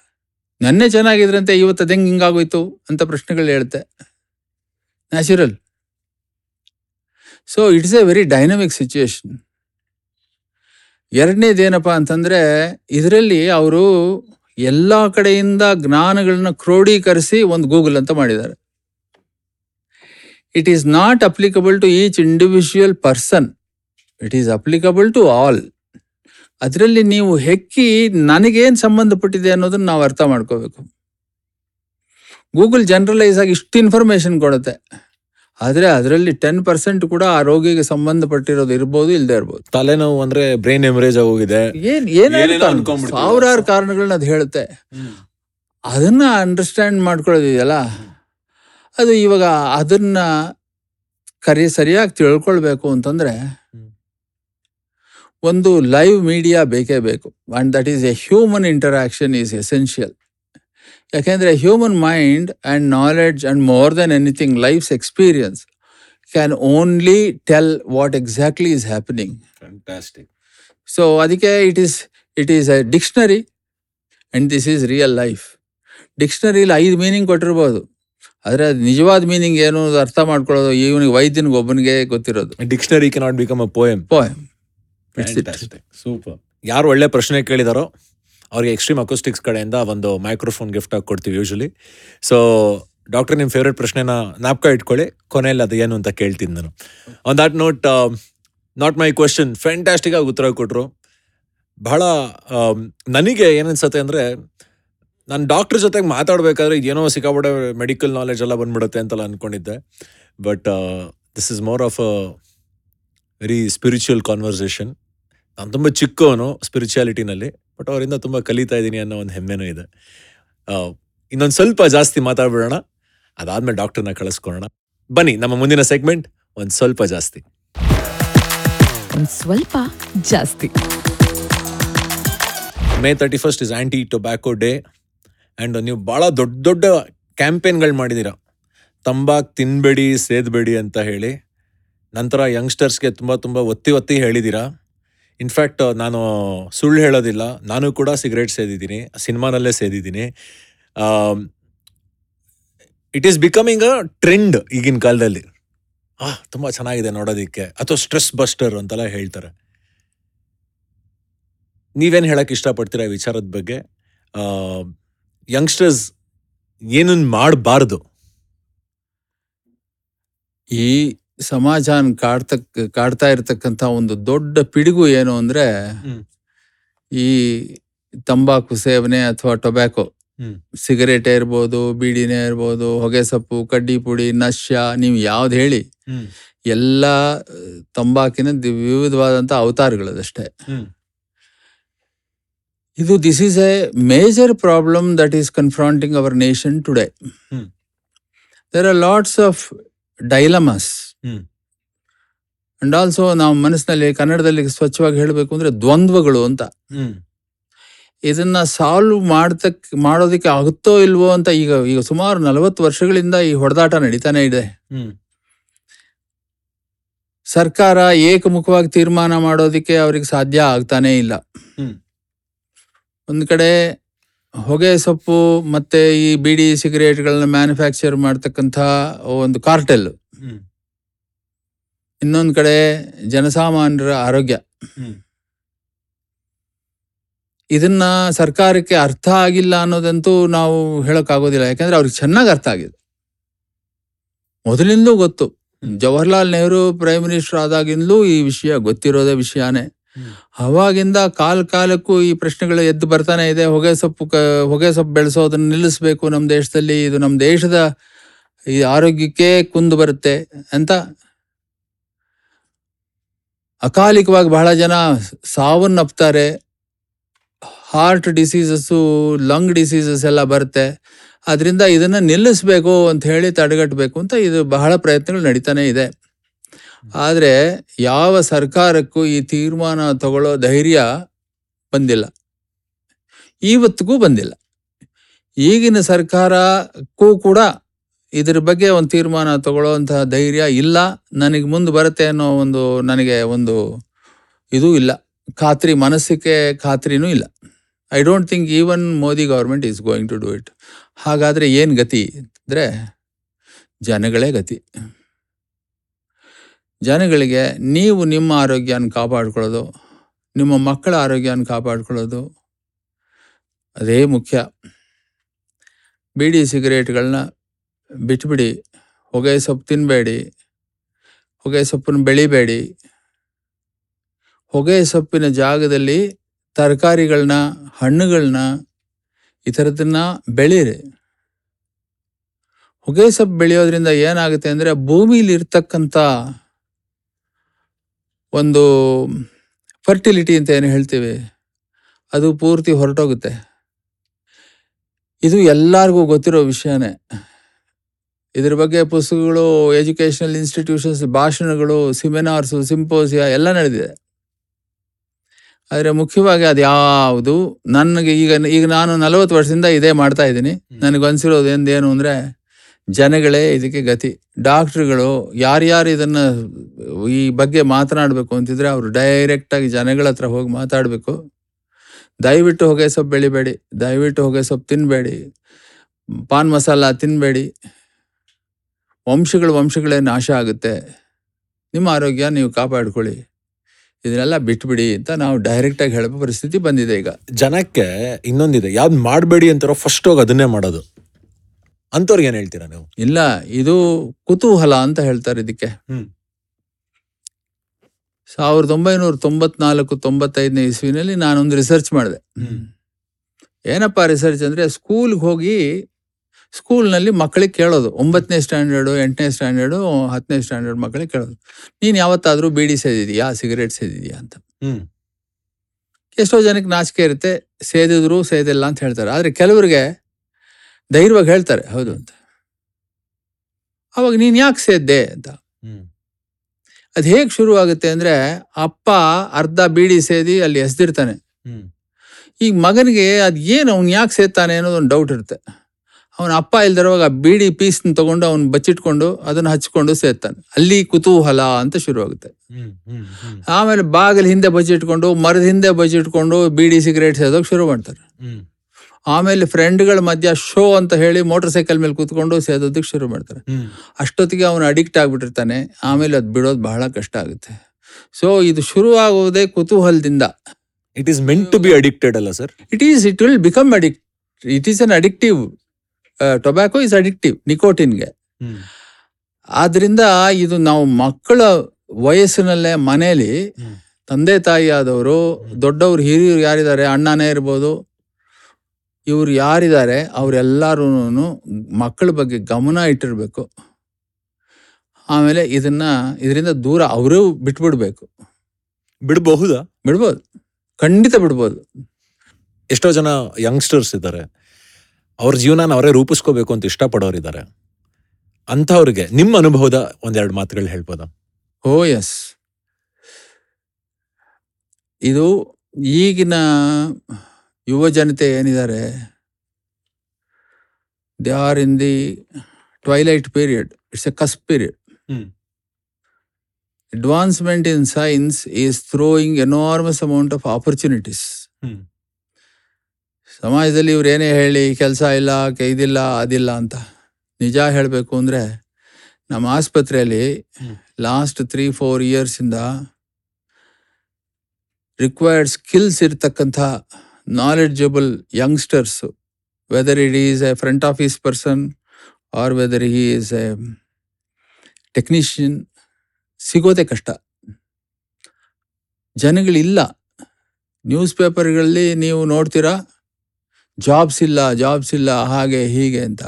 ನೆನ್ನೆ ಚೆನ್ನಾಗಿದ್ರಂತೆ, ಇವತ್ತು ಅದಂಗೆ ಹಿಂಗಾಗೋಯ್ತು ಅಂತ ಪ್ರಶ್ನೆಗಳು ಹೇಳುತ್ತೆ. Natural so it's a very dynamic situation ಎರಡನೇದೇನಪ್ಪ ಅಂತಂದರೆ, ಇದರಲ್ಲಿ ಅವರು ಎಲ್ಲ ಕಡೆಯಿಂದ ಜ್ಞಾನಗಳನ್ನ ಕ್ರೋಢೀಕರಿಸಿ ಒಂದು ಗೂಗಲ್ ಅಂತ ಮಾಡಿದ್ದಾರೆ. It is not applicable to each individual person it is applicable to all ಅದರಲ್ಲಿ ನೀವು ಹೆಕ್ಕಿ ನನಗೇನು ಸಂಬಂಧಪಟ್ಟಿದೆ ಅನ್ನೋದನ್ನ ನಾವು ಅರ್ಥ ಮಾಡ್ಕೋಬೇಕು. ಗೂಗಲ್ ಜನರಲೈಸ್ ಆಗಿ ಇಷ್ಟು ಇನ್ಫಾರ್ಮೇಶನ್ ಕೊಡುತ್ತೆ. ಆದರೆ ಅದರಲ್ಲಿ ಟೆನ್ ಪರ್ಸೆಂಟ್ ಕೂಡ ಆ ರೋಗಿಗೆ ಸಂಬಂಧಪಟ್ಟಿರೋದು ಇರ್ಬೋದು ಇಲ್ಲದೆ ಇರ್ಬೋದು. ತಲೆನೋವು ಅಂದ್ರೆ ಬ್ರೈನ್ ಎಮರೇಜ್ ಆಗೋಗಿದೆ. ಏನ್ ಏನೇನೋ. ಸಾವಿರಾರು ಕಾರಣಗಳನ್ನ ಅದು ಹೇಳುತ್ತೆ. ಅದನ್ನ ಅಂಡರ್ಸ್ಟ್ಯಾಂಡ್ ಮಾಡ್ಕೊಳ್ಳೋದಿದೆಯಲ್ಲ ಅದು ಇವಾಗ ಅದನ್ನ ಕರಿ ಸರಿಯಾಗಿ ತಿಳ್ಕೊಳ್ಬೇಕು ಅಂತಂದ್ರೆ ಒಂದು ಲೈವ್ ಮೀಡಿಯಾ ಬೇಕೇ ಬೇಕು. And that is a human interaction is essential. ಯಾಕೆಂದರೆ human mind and knowledge and more than anything life's experience can only tell what exactly is happening. So ಅದಕ್ಕೆ it is it is a dictionary and this is real life. ಡಿಕ್ಷನರಿಲಿ ಐದು meaning ಕೊಟ್ಟಿರ್ಬೋದು. ಆದರೆ ಅದು ನಿಜವಾದ meaning ಏನು ಅರ್ಥ ಮಾಡ್ಕೊಳ್ಳೋದು ಇವನಿಗೆ ವೈದ್ಯನಿಗೆ ಒಬ್ಬನಿಗೆ ಗೊತ್ತಿರೋದು. Dictionary cannot become a poem poem super ಯಾರು ಒಳ್ಳೆ ಪ್ರಶ್ನೆ ಕೇಳಿದಾರೋ ಅವ್ರಿಗೆ ಎಕ್ಸ್ಟ್ರೀಮ್ ಅಕೋಸ್ಟಿಕ್ಸ್ ಕಡೆಯಿಂದ ಒಂದು ಮೈಕ್ರೋಫೋನ್ ಗಿಫ್ಟ್ ಆಗಿ ಕೊಡ್ತೀವಿ ಯೂಶಲಿ ಸೊ ಡಾಕ್ಟರ್ ನಿಮ್ಮ ಫೇವ್ರೆಟ್ ಪ್ರಶ್ನೆನ ನಾಪ್ಕ ಇಟ್ಕೊಳ್ಳಿ ಕೊನೆಯಲ್ಲಿ ಅದು ಏನು ಅಂತ ಕೇಳ್ತೀನಿ ನಾನು. On that note not my question fantastic ಆಗಿ ಉತ್ತರ ಕೊಟ್ಟರು ಬಹಳ ನನಗೆ ಏನನ್ಸತ್ತೆ ಅಂದರೆ ನಾನು ಡಾಕ್ಟ್ರ್ ಜೊತೆಗೆ ಮಾತಾಡಬೇಕಾದ್ರೆ ಏನೋ ಸಿಕ್ಕಾಪಟ್ಟೆ ಮೆಡಿಕಲ್ ನಾಲೆಜ್ ಎಲ್ಲ ಬಂದ್ಬಿಡುತ್ತೆ ಅಂತೆಲ್ಲ ಅಂದ್ಕೊಂಡಿದ್ದೆ but this is more of a very spiritual conversation ನಾನು ತುಂಬ ಚಿಕ್ಕವನು ಸ್ಪಿರಿಚುಯಾಲಿಟಿನಲ್ಲಿ ಬಟ್ ಅವರಿಂದ ತುಂಬ ಕಲಿತಾ ಇದ್ದೀನಿ ಅನ್ನೋ ಒಂದು ಹೆಮ್ಮೆನೂ ಇದೆ. ಇನ್ನೊಂದು ಸ್ವಲ್ಪ ಜಾಸ್ತಿ ಮಾತಾಡ್ಬಿಡೋಣ. ಅದಾದ್ಮೇಲೆ ಡಾಕ್ಟರ್ನ ಕಳಿಸ್ಕೊಳ್ಳೋಣ. ಬನ್ನಿ ನಮ್ಮ ಮುಂದಿನ ಸೆಗ್ಮೆಂಟ್ ಒಂದು ಸ್ವಲ್ಪ ಜಾಸ್ತಿ. ಸ್ವಲ್ಪ ಜಾಸ್ತಿ. May thirty first is anti tobacco day and ನೀವು ಭಾಳ ದೊಡ್ಡ ದೊಡ್ಡ ಕ್ಯಾಂಪೇನ್ಗಳು ಮಾಡಿದ್ದೀರ ತಂಬಾಕ್ ತಿನ್ಬೇಡಿ, ಸೇದಬೇಡಿ ಅಂತ ಹೇಳಿ ನಂತರ ಯಂಗ್ಸ್ಟರ್ಸ್ಗೆ ತುಂಬ ತುಂಬ ಒತ್ತಿ ಒತ್ತಿ ಹೇಳಿದ್ದೀರಾ ಇನ್ಫ್ಯಾಕ್ಟ್ ನಾನು ಸುಳ್ಳು ಹೇಳೋದಿಲ್ಲ. ನಾನು ಕೂಡ ಸಿಗರೇಟ್ ಸೇದಿದ್ದೀನಿ. ಸಿನಿಮಾನಲ್ಲೇ ಸೇದಿದ್ದೀನಿ. It is becoming a trend ಈಗಿನ ಕಾಲದಲ್ಲಿ. ಆ, ತುಂಬ ಚೆನ್ನಾಗಿದೆ ನೋಡೋದಿಕ್ಕೆ. ಅಥವಾ ಸ್ಟ್ರೆಸ್ ಬಸ್ಟರ್ ಅಂತೆಲ್ಲ ಹೇಳ್ತಾರೆ. ನೀವೇನು ಹೇಳೋಕ್ಕೆ ಇಷ್ಟಪಡ್ತೀರಾ ಈ ವಿಚಾರದ ಬಗ್ಗೆ? ಯಂಗ್ಸ್ಟರ್ಸ್ ಏನನ್ನು ಮಾಡಬಾರ್ದು. ಈ ಸಮಾಜಾನ್ ಕಾಡ್ತಕ್ ಕಾಡ್ತಾ ಇರತಕ್ಕಂಥ ಒಂದು ದೊಡ್ಡ ಪಿಡುಗು ಏನು ಅಂದ್ರೆ ಈ ತಂಬಾಕು ಸೇವನೆ ಅಥವಾ ಟೊಬ್ಯಾಕೊ. ಸಿಗರೇಟೇ ಇರ್ಬೋದು ಬೀಡಿನೇ ಇರ್ಬೋದು ಹೊಗೆ ಸೊಪ್ಪು ಕಡ್ಡಿ ಪುಡಿ ನಶ್ಯ ನೀವು ಯಾವ್ದು ಹೇಳಿ. ಎಲ್ಲ ತಂಬಾಕಿನ ವಿವಿಧವಾದಂಥ ವಿವಿಧವಾದಂತ ಅವತಾರಗಳದಷ್ಟೇ. ಇದು this is a major problem that is confronting our nation today. There are lots of dilemmas. And also ನಾವು ಮನಸ್ಸಿನಲ್ಲಿ ಕನ್ನಡದಲ್ಲಿ ಸ್ವಚ್ಛವಾಗಿ ಹೇಳಬೇಕು ಅಂದ್ರೆ ದ್ವಂದ್ವಗಳು ಅಂತ. ಇದನ್ನ ಸಾಲ್ವ್ ಮಾಡ್ತಕ್ ಮಾಡೋದಕ್ಕೆ ಆಗುತ್ತೋ ಇಲ್ವೋ ಅಂತ ಈಗ ಈಗ ಸುಮಾರು ನಲವತ್ತು ವರ್ಷಗಳಿಂದ ಈ ಹೊಡೆದಾಟ ನಡೀತಾನೆ ಇದೆ. ಸರ್ಕಾರ ಏಕಮುಖವಾಗಿ ತೀರ್ಮಾನ ಮಾಡೋದಕ್ಕೆ ಅವ್ರಿಗೆ ಸಾಧ್ಯ ಆಗ್ತಾನೇ ಇಲ್ಲ. ಒಂದ್ ಕಡೆ ಹೊಗೆ ಸೊಪ್ಪು ಮತ್ತೆ ಈ ಬಿಡಿ ಸಿಗರೇಟ್ಗಳನ್ನ ಮ್ಯಾನುಫ್ಯಾಕ್ಚರ್ ಮಾಡ್ತಕ್ಕಂಥ ಒಂದು ಕಾರ್ಟೆಲ್. ಇನ್ನೊಂದು ಕಡೆ ಜನಸಾಮಾನ್ಯರ ಆರೋಗ್ಯ. ಇದನ್ನ ಸರ್ಕಾರಕ್ಕೆ ಅರ್ಥ ಆಗಿಲ್ಲ ಅನ್ನೋದಂತೂ ನಾವು ಹೇಳಕ್ಕಾಗೋದಿಲ್ಲ. ಯಾಕಂದ್ರೆ ಅವ್ರಿಗೆ ಚೆನ್ನಾಗಿ ಅರ್ಥ ಆಗಿದೆ. ಮೊದಲಿಂದಲೂ ಗೊತ್ತು. ಜವಾಹರ್ಲಾಲ್ ನೆಹರು ಪ್ರೈಮ್ ಮಿನಿಸ್ಟರ್ ಆದಾಗಿಂದಲೂ ಈ ವಿಷಯ ಗೊತ್ತಿರೋದೇ ವಿಷಯನೇ. ಅವಾಗಿಂದ ಕಾಲ ಕಾಲಕ್ಕೂ ಈ ಪ್ರಶ್ನೆಗಳು ಎದ್ದು ಬರ್ತಾನೆ ಇದೆ. ಹೊಗೆ ಸೊಪ್ಪು ಹೊಗೆ ಸೊಪ್ಪು ಬೆಳೆಸೋದನ್ನ ನಿಲ್ಲಿಸಬೇಕು ನಮ್ಮ ದೇಶದಲ್ಲಿ. ಇದು ನಮ್ಮ ದೇಶದ ಈ ಆರೋಗ್ಯಕ್ಕೆ ಕುಂದು ಬರುತ್ತೆ ಅಂತ. ಅಕಾಲಿಕವಾಗಿ ಬಹಳ ಜನ ಸಾವನ್ನಪ್ತಾರೆ ಹಾರ್ಟ್ ಡಿಸೀಸಸ್ಸು, ಲಂಗ್ ಡಿಸೀಸಸ್ ಎಲ್ಲ ಬರುತ್ತೆ. ಅದರಿಂದ ಇದನ್ನ ನಿಲ್ಲಿಸಬೇಕು ಅಂತ ಹೇಳಿ ತಡೆಗಟ್ಟಬೇಕು ಅಂತ ಇದು ಬಹಳ ಪ್ರಯತ್ನಗಳು ನಡೀತಾನೆ ಇದೆ. ಆದರೆ ಯಾವ ಸರ್ಕಾರಕ್ಕೂ ಈ ತೀರ್ಮಾನ ತಗೊಳ್ಳೋ ಧೈರ್ಯ ಬಂದಿಲ್ಲ. ಇವತ್ತಿಗೂ ಬಂದಿಲ್ಲ. ಈಗಿನ ಸರ್ಕಾರಕ್ಕೂ ಕೂಡ ಇದ್ರ ಬಗ್ಗೆ ಒಂದು ತೀರ್ಮಾನ ತಗೊಳ್ಳೋವಂತಹ ಧೈರ್ಯ ಇಲ್ಲ. ನನಗೆ ಮುಂದೆ ಬರುತ್ತೆ ಅನ್ನೋ ಒಂದು ನನಗೆ ಒಂದು ಇದು ಇಲ್ಲ. ಖಾತ್ರಿ ಮನಸ್ಸಿಗೆ ಖಾತ್ರಿನೂ ಇಲ್ಲ. I don't think even Modi government is going to do it ಹಾಗಾದರೆ ಏನು ಗತಿ ಅಂದರೆ ಜನಗಳೇ ಗತಿ. ಜನಗಳಿಗೆ ನೀವು ನಿಮ್ಮ ಆರೋಗ್ಯನ ಕಾಪಾಡ್ಕೊಳ್ಳೋದು, ನಿಮ್ಮ ಮಕ್ಕಳ ಆರೋಗ್ಯನ ಕಾಪಾಡ್ಕೊಳ್ಳೋದು ಅದೇ ಮುಖ್ಯ. ಬೀಡಿ ಸಿಗರೇಟ್ಗಳನ್ನ ಬಿಟ್ಬಿಡಿ, ಹೊಗೆ ಸೊಪ್ಪು ತಿನ್ನಬೇಡಿ ಹೊಗೆ ಸೊಪ್ಪನ್ನು ಬೆಳಿಬೇಡಿ. ಹೊಗೆ ಸೊಪ್ಪಿನ ಜಾಗದಲ್ಲಿ ತರಕಾರಿಗಳನ್ನ, ಹಣ್ಣುಗಳನ್ನ ಈ ಥರದನ್ನ ಬೆಳೀರಿ. ಹೊಗೆ ಸೊಪ್ಪು ಬೆಳೆಯೋದ್ರಿಂದ ಏನಾಗುತ್ತೆ ಅಂದರೆ ಭೂಮಿಲಿ ಇರ್ತಕ್ಕಂಥ ಒಂದು ಫರ್ಟಿಲಿಟಿ ಅಂತ ಏನು ಹೇಳ್ತೀವಿ ಅದು ಪೂರ್ತಿ ಹೊರಟೋಗುತ್ತೆ. ಇದು ಎಲ್ಲರಿಗೂ ಗೊತ್ತಿರೋ ವಿಷಯನೇ. ಇದ್ರ ಬಗ್ಗೆ ಪುಸ್ತಕಗಳು ಎಜುಕೇಶನಲ್ ಇನ್ಸ್ಟಿಟ್ಯೂಷನ್ಸ್ ಭಾಷಣಗಳು ಸೆಮಿನಾರ್ಸು ಸಿಂಪೋಸಿಯಾ ಎಲ್ಲ ನಡೆದಿದೆ. ಆದರೆ ಮುಖ್ಯವಾಗಿ ಅದು ಯಾವುದು ನನಗೆ ಈಗ ಈಗ ನಾನು ನಲವತ್ತು ವರ್ಷದಿಂದ ಇದೇ ಮಾಡ್ತಾ ಇದ್ದೀನಿ. ನನಗನ್ಸಿರೋದು ಏನು ಅಂದರೆ ಜನಗಳೇ ಇದಕ್ಕೆ ಗತಿ. ಡಾಕ್ಟ್ರುಗಳು ಯಾರ್ಯಾರು ಇದನ್ನ ಈ ಬಗ್ಗೆ ಮಾತನಾಡಬೇಕು ಅಂತಿದ್ರೆ ಅವರು ಡೈರೆಕ್ಟಾಗಿ ಜನಗಳ ಹತ್ರ ಹೋಗಿ ಮಾತಾಡಬೇಕು. ದಯವಿಟ್ಟು ಹೊಗೆ ಸೊಪ್ಪು ಬೆಳಿಬೇಡಿ, ದಯವಿಟ್ಟು ಹೊಗೆ ಸೊಪ್ಪು ತಿನ್ನಬೇಡಿ ಪಾನ್ ಮಸಾಲ ತಿನ್ನಬೇಡಿ ವಂಶಗಳು ವಂಶಗಳೇ ನಾಶ ಆಗುತ್ತೆ. ನಿಮ್ಮ ಆರೋಗ್ಯ ನೀವು ಕಾಪಾಡ್ಕೊಳ್ಳಿ. ಇದನ್ನೆಲ್ಲ ಬಿಟ್ಬಿಡಿ ಅಂತ ನಾವು ಡೈರೆಕ್ಟಾಗಿ ಹೇಳೋ ಪರಿಸ್ಥಿತಿ ಬಂದಿದೆ ಈಗ. ಜನಕ್ಕೆ ಇನ್ನೊಂದಿದೆ. ಯಾವ್ದು ಮಾಡಬೇಡಿ ಅಂತಾರೋ ಫಸ್ಟ್ ಹೋಗಿ ಅದನ್ನೇ ಮಾಡೋದು. ಅಂಥವ್ರಿಗೆ ಏನ್ ಹೇಳ್ತೀರಾ ನೀವು? ಇಲ್ಲ ಇದು ಕುತೂಹಲ ಅಂತ ಹೇಳ್ತಾರೆ ಇದಕ್ಕೆ. ಹ್ಮ್. ಸಾವಿರದ ಒಂಬೈನೂರ ತೊಂಬತ್ನಾಲ್ಕು ತೊಂಬತ್ತೈದನೇ ಇಸ್ವಿನಲ್ಲಿ ನಾನೊಂದು ರಿಸರ್ಚ್ ಮಾಡಿದೆ. ಹ್ಮ್. ಏನಪ್ಪ ರಿಸರ್ಚ್ ಅಂದ್ರೆ ಸ್ಕೂಲ್ಗೆ ಹೋಗಿ ಸ್ಕೂಲ್ನಲ್ಲಿ ಮಕ್ಕಳಿಗೆ ಕೇಳೋದು. ಒಂಬತ್ತನೇ ಸ್ಟ್ಯಾಂಡರ್ಡು ಎಂಟನೇ ಸ್ಟ್ಯಾಂಡರ್ಡು ಹತ್ತನೇ ಸ್ಟ್ಯಾಂಡರ್ಡ್ ಮಕ್ಕಳಿಗೆ ಕೇಳೋದು. ನೀನು ಯಾವತ್ತಾದರೂ ಬೀಡಿ ಸೇದಿದೀಯಾ ಸಿಗರೇಟ್ ಸೇದಿದೀಯಾ ಅಂತ. ಹ್ಮ್. ಎಷ್ಟೋ ಜನಕ್ಕೆ ನಾಚಿಕೆ ಇರುತ್ತೆ ಸೇದಿದ್ರು ಸೇದಿಲ್ಲ ಅಂತ ಹೇಳ್ತಾರೆ. ಆದರೆ ಕೆಲವರಿಗೆ ಧೈರ್ಯವಾಗಿ ಹೇಳ್ತಾರೆ ಹೌದು ಅಂತ. ಅವಾಗ ನೀನು ಯಾಕೆ ಸೇದ್ದೆ ಅಂತ. ಅದು ಹೇಗೆ ಶುರು ಆಗುತ್ತೆ ಅಂದ್ರೆ ಅಪ್ಪ ಅರ್ಧ ಬೀಡಿ ಸೇದಿ ಅಲ್ಲಿ ಎಸ್ದಿರ್ತಾನೆ. ಈ ಈಗ ಮಗನಿಗೆ ಅದು ಏನು ಅವ್ನು ಯಾಕೆ ಸೇತಾನೆ ಅನ್ನೋದು ಒಂದು ಡೌಟ್ ಇರುತ್ತೆ. ಅವನ ಅಪ್ಪ ಇಲ್ದಿರುವಾಗ ಬೀಡಿ ಪೀಸ್ನ ತಗೊಂಡು ಅವ್ನು ಬಚ್ಚಿಟ್ಕೊಂಡು ಅದನ್ನ ಹಚ್ಕೊಂಡು ಸೇರ್ತಾನೆ ಅಲ್ಲಿ ಕುತೂಹಲ ಅಂತ ಶುರುವಾಗುತ್ತೆ. ಆಮೇಲೆ ಬಾಗಿಲು ಹಿಂದೆ ಬಚ್ಚಿಟ್ಕೊಂಡು ಮರದ ಹಿಂದೆ ಬಚ್ಚಿಟ್ಕೊಂಡು ಬೀಡಿ ಸಿಗರೇಟ್ ಸೇದೋಕೆ ಶುರು ಮಾಡ್ತಾರೆ. ಆಮೇಲೆ ಫ್ರೆಂಡ್ಗಳ ಮಧ್ಯ ಶೋ ಅಂತ ಹೇಳಿ ಮೋಟರ್ ಸೈಕಲ್ ಮೇಲೆ ಕೂತ್ಕೊಂಡು ಸೇದೋದಕ್ಕೆ ಶುರು ಮಾಡ್ತಾರೆ. ಅಷ್ಟೊತ್ತಿಗೆ ಅವನು ಅಡಿಕ್ಟ್ ಆಗಿಬಿಟ್ಟಿರ್ತಾನೆ. ಆಮೇಲೆ ಅದು ಬಿಡೋದು ಬಹಳ ಕಷ್ಟ ಆಗುತ್ತೆ. ಸೊ ಇದು ಶುರು ಆಗುವುದೇ ಕುತೂಹಲದಿಂದ. It is meant to be addicted ಅಲ್ಲ sir it is it will become addict it is an addictive tobacco is addictive ನಿಕೋಟಿನ್ಗೆ ಆದ್ರಿಂದ ಇದು ನಾವು ಮಕ್ಕಳ ವಯಸ್ಸಿನಲ್ಲೇ ಮನೆಯಲ್ಲಿ ತಂದೆ ತಾಯಿ ಆದವರು ದೊಡ್ಡವರು ಹಿರಿಯರು ಯಾರಿದ್ದಾರೆ ಅಣ್ಣನೇ ಇರ್ಬೋದು ಇವ್ರು ಯಾರಿದ್ದಾರೆ ಅವರೆಲ್ಲರೂ ಮಕ್ಕಳ ಬಗ್ಗೆ ಗಮನ ಇಟ್ಟಿರಬೇಕು. ಆಮೇಲೆ ಇದನ್ನು ಇದರಿಂದ ದೂರ ಅವರೂ ಬಿಟ್ಬಿಡ್ಬೇಕು. ಬಿಡಬಹುದಾ? ಬಿಡ್ಬೋದು. ಖಂಡಿತ ಬಿಡ್ಬೋದು. ಎಷ್ಟೋ ಜನ ಯಂಗ್ಸ್ಟರ್ಸ್ ಇದ್ದಾರೆ. ಅವ್ರ ಜೀವನ ಅವರೇ ರೂಪಿಸ್ಕೋಬೇಕು ಅಂತ ಇಷ್ಟಪಡೋರಿದ್ದಾರೆ. ಅಂಥವ್ರಿಗೆ ನಿಮ್ಮ ಅನುಭವದ ಒಂದೆರಡು ಮಾತುಗಳು ಹೇಳ್ಬೋದಾ? ಓ ಎಸ್ ಇದು ಈಗಿನ ಯುವ ಜನತೆ ಏನಿದ್ದಾರೆ they are in the twilight period it's a cusp period. Advancement in science is throwing enormous amount of opportunities. ಸಮಾಜದಲ್ಲಿ ಇವ್ರು ಏನೇ ಹೇಳಿ ಕೆಲಸ ಇಲ್ಲ ಕೈದಿಲ್ಲ ಇದಿಲ್ಲ ಅದಿಲ್ಲ ಅಂತ ನಿಜ ಹೇಳಬೇಕು ಅಂದರೆ ನಮ್ಮ ಆಸ್ಪತ್ರೆಯಲ್ಲಿ. ಲಾಸ್ಟ್ ತ್ರೀ ಫೋರ್ ಇಯರ್ಸಿಂದ ರಿಕ್ವೈರ್ಡ್ ಸ್ಕಿಲ್ಸ್ ಇರ್ತಕ್ಕಂಥ knowledgeable youngsters whether it is a front office person or whether he is a technician ಸಿಗೋದೇ ಕಷ್ಟ. ಜನಗಳಿಲ್ಲ. ನ್ಯೂಸ್ ಪೇಪರ್ಗಳಲ್ಲಿ ನೀವು ನೋಡ್ತೀರಾ ಜಾಬ್ಸ್ ಇಲ್ಲ ಜಾಬ್ಸ್ ಇಲ್ಲ, ಹಾಗೆ, ಹೀಗೆ ಅಂತ.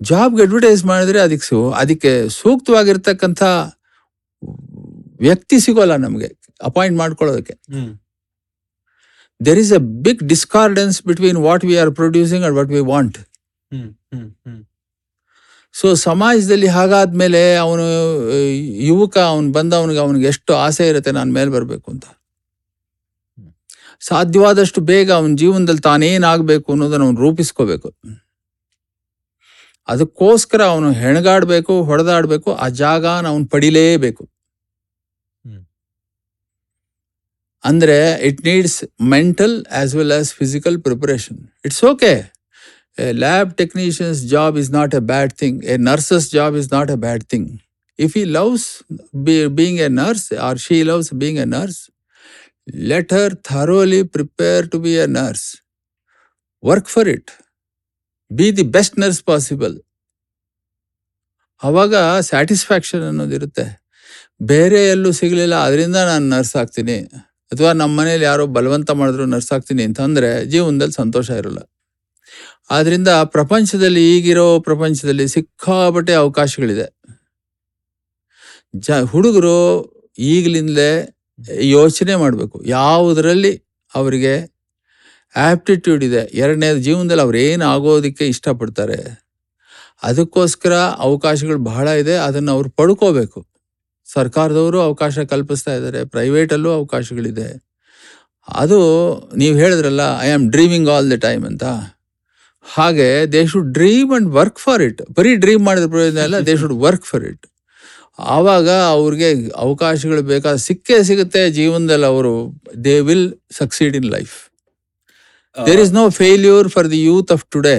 ಜಾಬ್ಗೆ ಅಡ್ವರ್ಟೈಸ್ ಮಾಡಿದ್ರೆ ಅದಕ್ಕೆ ಸು, ಅದಕ್ಕೆ ಸೂಕ್ತವಾಗಿರ್ತಕ್ಕಂಥ ವ್ಯಕ್ತಿ ಸಿಗೋಲ್ಲ ನಮಗೆ ಅಪಾಯಿಂಟ್ ಮಾಡ್ಕೊಳ್ಳೋದಕ್ಕೆ. There discordance a big discordance between what we are producing want. What we want so ಸಮಾಜದಲ್ಲಿ ಹಾಗಾದ್ಮೇಲೆ ಅವನು ಯುವಕ ಅವನು ಬಂದ ಅವನಿಗೆ ಅವನಿಗೆ ಎಷ್ಟು ಆಸೆ ಇರುತ್ತೆ ನಾನು ಮೇಲೆ ಬರಬೇಕು ಅಂತ. ಸಾಧ್ಯವಾದಷ್ಟು ಬೇಗ ಅವನ ಜೀವನದಲ್ಲಿ ತಾನೇನಾಗಬೇಕು ಅನ್ನೋದನ್ನು ಅವನು ರೂಪಿಸ್ಕೋಬೇಕು. ಅದಕ್ಕೋಸ್ಕರ ಅವನು ಹೆಣಗಾಡಬೇಕು ಹೊಡೆದಾಡಬೇಕು ಆ ಜಾಗನ ಅವನು ಪಡಿಲೇಬೇಕು ಹ್ಮ್. ಅಂದ್ರೆ it needs mental as well as physical preparation it's okay a lab technician's job is not a bad thing a nurse's job is not a bad thing if he loves be, being a nurse or she loves being a nurse, let her thoroughly prepare to be a nurse. Work for it. Be the best nurse possible. ಅವಾಗ satisfaction ಅನ್ನೋದಿರುತ್ತೆ ಬೇರೆ ಎಲ್ಲೂ ಸಿಗಲಿಲ್ಲ ಅದರಿಂದ ನಾನು nurse ಆಗ್ತೀನಿ ಅಥವಾ ನಮ್ಮ ಮನೇಲಿ ಯಾರೋ ಬಲವಂತ ಮಾಡಿದ್ರು ನರ್ಸಾಗ್ತೀನಿ ಅಂತಂದರೆ ಜೀವನದಲ್ಲಿ ಸಂತೋಷ ಇರಲ್ಲ. ಆದ್ದರಿಂದ ಪ್ರಪಂಚದಲ್ಲಿ ಈಗಿರೋ ಪ್ರಪಂಚದಲ್ಲಿ ಸಿಕ್ಕಾಪಟ್ಟೆ ಅವಕಾಶಗಳಿದೆ. ಜ ಹುಡುಗರು ಈಗಲಿಂದಲೇ ಯೋಚನೆ ಮಾಡಬೇಕು. ಯಾವುದರಲ್ಲಿ ಅವರಿಗೆ ಆ್ಯಪ್ಟಿಟ್ಯೂಡ್ ಇದೆ. ಎರಡನೇದು ಜೀವನದಲ್ಲಿ ಅವ್ರು ಏನು ಆಗೋದಕ್ಕೆ ಇಷ್ಟಪಡ್ತಾರೆ. ಅದಕ್ಕೋಸ್ಕರ ಅವಕಾಶಗಳು ಬಹಳ ಇದೆ. ಅದನ್ನು ಅವ್ರು ಪಡ್ಕೋಬೇಕು. ಸರ್ಕಾರದವರು ಅವಕಾಶ ಕಲ್ಪಿಸ್ತಾ ಇದ್ದಾರೆ ಪ್ರೈವೇಟಲ್ಲೂ ಅವಕಾಶಗಳಿದೆ. ಅದು ನೀವು ಹೇಳಿದ್ರಲ್ಲ I am dreaming all the time ಅಂತ. ಹಾಗೆ they should dream and work for it ಬರೀ ಡ್ರೀಮ್ ಮಾಡಿದ ಪ್ರಯೋಜನ ಇಲ್ಲ they should work for it ಆವಾಗ ಅವ್ರಿಗೆ ಅವಕಾಶಗಳು ಬೇಕಾದ ಸಿಕ್ಕೇ ಸಿಗುತ್ತೆ ಜೀವನದಲ್ಲಿ ಅವರು. They will succeed in life there is no failure for the youth of today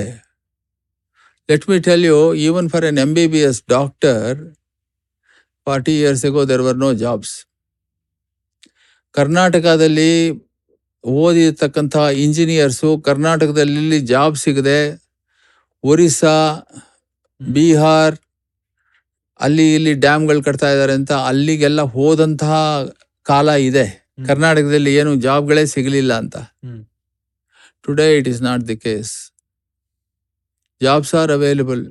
let me tell you even for an M B B S doctor forty years ago there were no jobs ಕರ್ನಾಟಕದಲ್ಲಿ ಓದಿರ್ತಕ್ಕಂಥ engineers ಕರ್ನಾಟಕದಲ್ಲಿ job ಸಿಗದೆ ಒರಿಸ್ಸಾ ಬಿಹಾರ್ ಅಲ್ಲಿ ಇಲ್ಲಿ ಡ್ಯಾಮ್ಗಳು ಕಟ್ತಾ ಇದ್ದಾರೆ ಅಂತ ಅಲ್ಲಿಗೆಲ್ಲ ಹೋದಂತಹ ಕಾಲ ಇದೆ. ಕರ್ನಾಟಕದಲ್ಲಿ ಏನು ಜಾಬ್ಗಳೇ ಸಿಗಲಿಲ್ಲ ಅಂತ. Today it is not the case jobs are available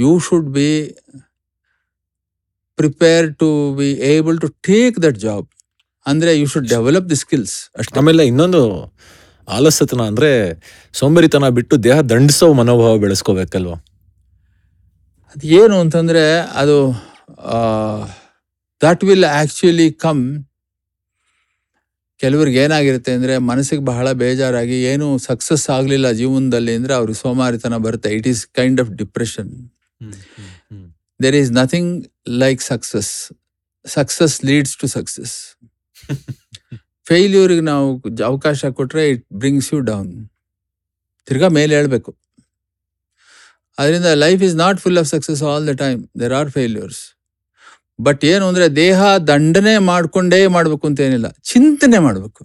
you should be prepare to be able to take that job ಅಂದರೆ you should develop the skills ಅಷ್ಟೇ. ಆಮೇಲೆ ಇನ್ನೊಂದು ಆಲಸ್ಯತನ ಅಂದರೆ ಸೋಂಬೇರಿತನ ಬಿಟ್ಟು ದೇಹ ದಂಡಿಸೋ ಮನೋಭಾವ ಬೆಳೆಸ್ಕೋಬೇಕಲ್ವಾ? ಅದು ಏನು ಅಂತಂದರೆ ಅದು ದಟ್ ವಿಲ್ ಆ್ಯಕ್ಚುಲಿ ಕಮ್ ಕೆಲವ್ರಿಗೆ ಏನಾಗಿರುತ್ತೆ ಅಂದರೆ ಮನಸ್ಸಿಗೆ ಬಹಳ ಬೇಜಾರಾಗಿ ಏನೂ ಸಕ್ಸಸ್ ಆಗಲಿಲ್ಲ ಜೀವನದಲ್ಲಿ ಅಂದರೆ ಅವ್ರಿಗೆ ಸೋಮಾರಿತನ ಬರುತ್ತೆ. It is kind of depression there is nothing like success. Success leads to success ಫೇಲ್ಯೂರಿಗೆ ನಾವು ಅವಕಾಶ ಕೊಟ್ಟರೆ ಇಟ್ ಬ್ರಿಂಗ್ಸ್ ಯು ಡೌನ್ ತಿರ್ಗಾ ಮೇಲೆ ಹೇಳಬೇಕು. ಅದರಿಂದ life is not full of success all the time there are failures but ಏನು ಅಂದರೆ ದೇಹ ದಂಡನೆ ಮಾಡಿಕೊಂಡೇ ಮಾಡಬೇಕು ಅಂತ ಏನಿಲ್ಲ. ಚಿಂತನೆ ಮಾಡಬೇಕು.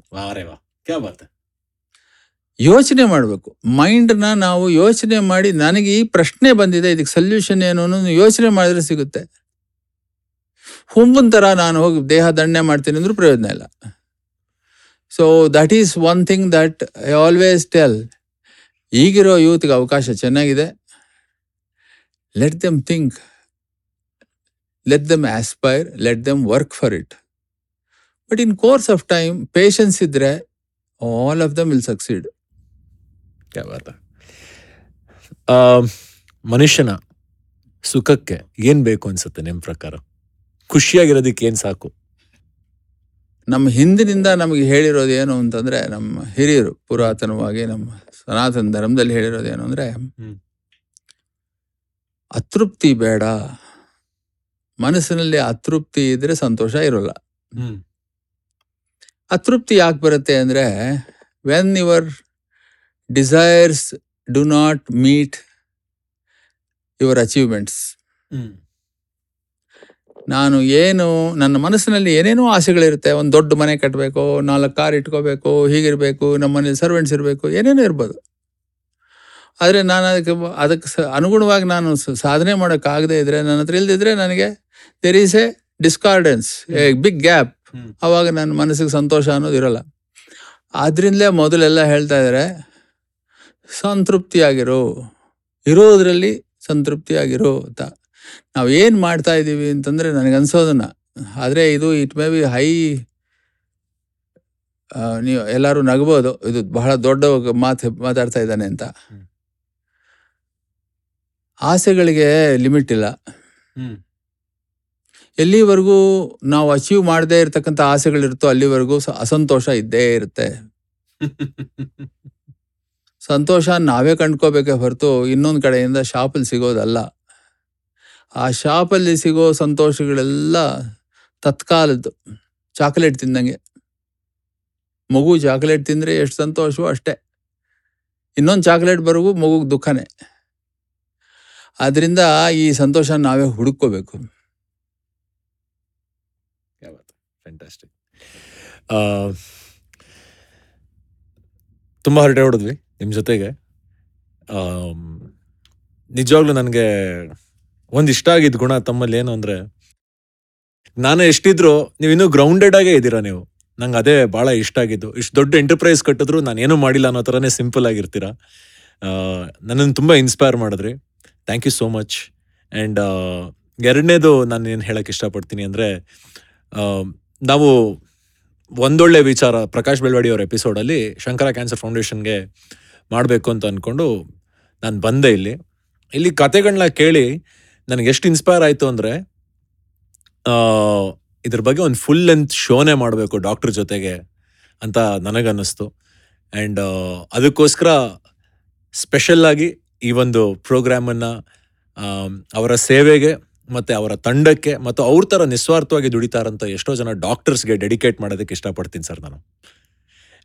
ಯೋಚನೆ ಮಾಡಬೇಕು. ಮೈಂಡ್ನ ನಾವು ಯೋಚನೆ ಮಾಡಿ ನನಗೆ ಈ ಪ್ರಶ್ನೆ ಬಂದಿದೆ, ಇದಕ್ಕೆ ಸೊಲ್ಯೂಷನ್ ಏನು ಯೋಚನೆ ಮಾಡಿದ್ರೆ ಸಿಗುತ್ತೆ. ಹುಂಬನ್ ಥರ ನಾನು ಹೋಗಿ ದೇಹ ದಂಡನೆ ಮಾಡ್ತೀನಿ ಅಂದ್ರೂ ಪ್ರಯೋಜನ ಇಲ್ಲ. So that is one thing that I always tell ಈಗಿರೋ ಯೂತ್ಗೆ ಅವಕಾಶ ಚೆನ್ನಾಗಿದೆ. Let them think let them aspire let them work for it but in course of time patience ಇದ್ರೆ all of them will succeed both ಆ, ಮನುಷ್ಯನ ಸುಖಕ್ಕೆ ಏನ್ ಬೇಕು ಅನ್ಸುತ್ತೆ ನಿಮ್ ಪ್ರಕಾರ? ಖುಷಿಯಾಗಿರೋದಕ್ಕೆ ಏನ್ ಸಾಕು? ನಮ್ಮ ಹಿಂದಿನಿಂದ ನಮಗೆ ಹೇಳಿರೋದು ಏನು ಅಂತಂದ್ರೆ ನಮ್ಮ ಹಿರಿಯರು ಪುರಾತನವಾಗಿ ನಮ್ಮ ಸನಾತನ ಧರ್ಮದಲ್ಲಿ ಹೇಳಿರೋದು ಏನು ಅಂದ್ರೆ. ಅತೃಪ್ತಿ ಬೇಡ. ಮನಸ್ಸಿನಲ್ಲಿ ಅತೃಪ್ತಿ ಇದ್ರೆ ಸಂತೋಷ ಇರೋಲ್ಲ. ಹ್ಮ್. ಅತೃಪ್ತಿ ಯಾಕೆ ಬರುತ್ತೆ ಅಂದ್ರೆ when your desires do not meet your achievements ನಾನು ಏನು ನನ್ನ ಮನಸ್ಸಿನಲ್ಲಿ ಏನೇನೋ ಆಸೆಗಳಿರುತ್ತೆ. ಒಂದು ದೊಡ್ಡ ಮನೆ ಕಟ್ಟಬೇಕು ನಾಲ್ಕು ಕಾರ್ ಇಟ್ಕೋಬೇಕು ಹೀಗಿರಬೇಕು ನಮ್ಮ ಮನೇಲಿ ಸರ್ವೆಂಟ್ಸ್ ಇರಬೇಕು ಏನೇನೋ ಇರ್ಬೋದು. ಆದರೆ ನಾನು ಅದಕ್ಕೆ ಅದಕ್ಕೆ ಅನುಗುಣವಾಗಿ ನಾನು ಸಾಧನೆ ಮಾಡೋಕ್ಕಾಗದೇ ಇದ್ರೆ ನನ್ನ ಹತ್ರ ಇಲ್ದಿದ್ರೆ ನನಗೆ there is a discordance a big gap ಆವಾಗ ನನ್ನ ಮನಸ್ಸಿಗೆ ಸಂತೋಷ ಅನ್ನೋದು ಇರಲ್ಲ. ಆದ್ರಿಂದಲೇ ಮೊದಲೆಲ್ಲ ಹೇಳ್ತಾ ಇದ್ದಾರೆ ಸಂತೃಪ್ತಿಯಾಗಿರು. ಇರೋದ್ರಲ್ಲಿ ಸಂತೃಪ್ತಿಯಾಗಿರೋ ಅಂತ. ನಾವು ಏನು ಮಾಡ್ತಾ ಇದ್ದೀವಿ ಅಂತಂದರೆ ನನಗನ್ಸೋದನ್ನ ಆದರೆ ಇದು ಇಟ್ ಮೇ ಬಿ ಹೈ ನೀವು ಎಲ್ಲರೂ ನಗ್ಬೋದು. ಇದು ಬಹಳ ದೊಡ್ಡ ಮಾತು ಮಾತಾಡ್ತಾ ಇದ್ದಾನೆ ಅಂತ. ಆಸೆಗಳಿಗೆ ಲಿಮಿಟ್ ಇಲ್ಲ. ಎಲ್ಲಿವರೆಗೂ ನಾವು ಅಚೀವ್ ಮಾಡದೇ ಇರತಕ್ಕಂಥ ಆಸೆಗಳಿರುತ್ತೋ ಅಲ್ಲಿವರೆಗೂ ಅಸಂತೋಷ ಇದ್ದೇ ಇರುತ್ತೆ. ಸಂತೋಷ ನಾವೇ ಕಂಡ್ಕೋಬೇಕೇ ಹೊರತು ಇನ್ನೊಂದು ಕಡೆಯಿಂದ ಶಾಪಲ್ಲಿ ಸಿಗೋದಲ್ಲ. ಆ ಶಾಪಲ್ಲಿ ಸಿಗೋ ಸಂತೋಷಗಳೆಲ್ಲ ತತ್ಕಾಲದ್ದು. ಚಾಕ್ಲೇಟ್ ತಿಂದಂಗೆ. ಮಗು ಚಾಕ್ಲೇಟ್ ತಿಂದರೆ ಎಷ್ಟು ಸಂತೋಷವೋ ಅಷ್ಟೇ. ಇನ್ನೊಂದು ಚಾಕ್ಲೇಟ್ ಬರೋಗೂ ಮಗುಗೆ ದುಃಖನೇ. ಆದ್ದರಿಂದ ಈ ಸಂತೋಷ ನಾವೇ ಹುಡುಕೋಬೇಕು ತುಂಬ ಹರಟೆ ಹೊಡೆದ್ವಿ. ನಿಮ್ಮ ಜೊತೆಗೆ ನಿಜವಾಗ್ಲೂ ನನಗೆ ಒಂದು ಇಷ್ಟ ಆಗಿದ್ದ ಗುಣ ತಮ್ಮಲ್ಲಿ ಏನು ಅಂದರೆ, ನಾನು ಎಷ್ಟಿದ್ರು ನೀವು ಇನ್ನೂ ಗ್ರೌಂಡೆಡ್ ಆಗೇ ಇದ್ದೀರಾ ನೀವು. ನಂಗೆ ಅದೇ ಭಾಳ ಇಷ್ಟ ಆಗಿದ್ದು. ಇಷ್ಟು ದೊಡ್ಡ ಎಂಟರ್ಪ್ರೈಸ್ ಕಟ್ಟಿದ್ರು ನಾನು ಏನೂ ಮಾಡಿಲ್ಲ ಅನ್ನೋ ಥರನೇ ಸಿಂಪಲ್ ಆಗಿರ್ತೀರಾ. ನನ್ನನ್ನು ತುಂಬ ಇನ್ಸ್ಪೈರ್ ಮಾಡಿದ್ರಿ. Thank you so much and ಎರಡನೇದು ನಾನು ಏನು ಹೇಳಕ್ಕೆ ಇಷ್ಟಪಡ್ತೀನಿ ಅಂದರೆ ನಾವು ಒಂದೊಳ್ಳೆ ವಿಚಾರ ಪ್ರಕಾಶ್ ಬೆಳ್ವಾಡಿ ಅವ್ರ ಎಪಿಸೋಡಲ್ಲಿ ಶಂಕರ ಕ್ಯಾನ್ಸರ್ ಫೌಂಡೇಶನ್ಗೆ ಮಾಡಬೇಕು ಅಂತ ಅಂದ್ಕೊಂಡು ನಾನು ಬಂದೆ ಇಲ್ಲಿ. ಇಲ್ಲಿ ಕತೆಗಳನ್ನ ಕೇಳಿ ನನಗೆ ಎಷ್ಟು ಇನ್ಸ್ಪೈರ್ ಆಯಿತು ಅಂದರೆ ಇದ್ರ ಬಗ್ಗೆ ಒಂದು ಫುಲ್ ಲೆಂತ್ ಶೋನೇ ಮಾಡಬೇಕು ಡಾಕ್ಟ್ರ್ ಜೊತೆಗೆ ಅಂತ ನನಗನ್ನಿಸ್ತು. ಆ್ಯಂಡ್ ಅದಕ್ಕೋಸ್ಕರ ಸ್ಪೆಷಲ್ಲಾಗಿ ಈ ಒಂದು ಪ್ರೋಗ್ರಾಮನ್ನು ಅವರ ಸೇವೆಗೆ ಮತ್ತು ಅವರ ತಂಡಕ್ಕೆ ಮತ್ತು ಅವ್ರ ಥರ ನಿಸ್ವಾರ್ಥವಾಗಿ ದುಡಿತಾರಂತ ಎಷ್ಟೋ ಜನ ಡಾಕ್ಟರ್ಸ್ಗೆ ಡೆಡಿಕೇಟ್ ಮಾಡೋದಕ್ಕೆ ಇಷ್ಟಪಡ್ತೀನಿ ಸರ್ ನಾನು.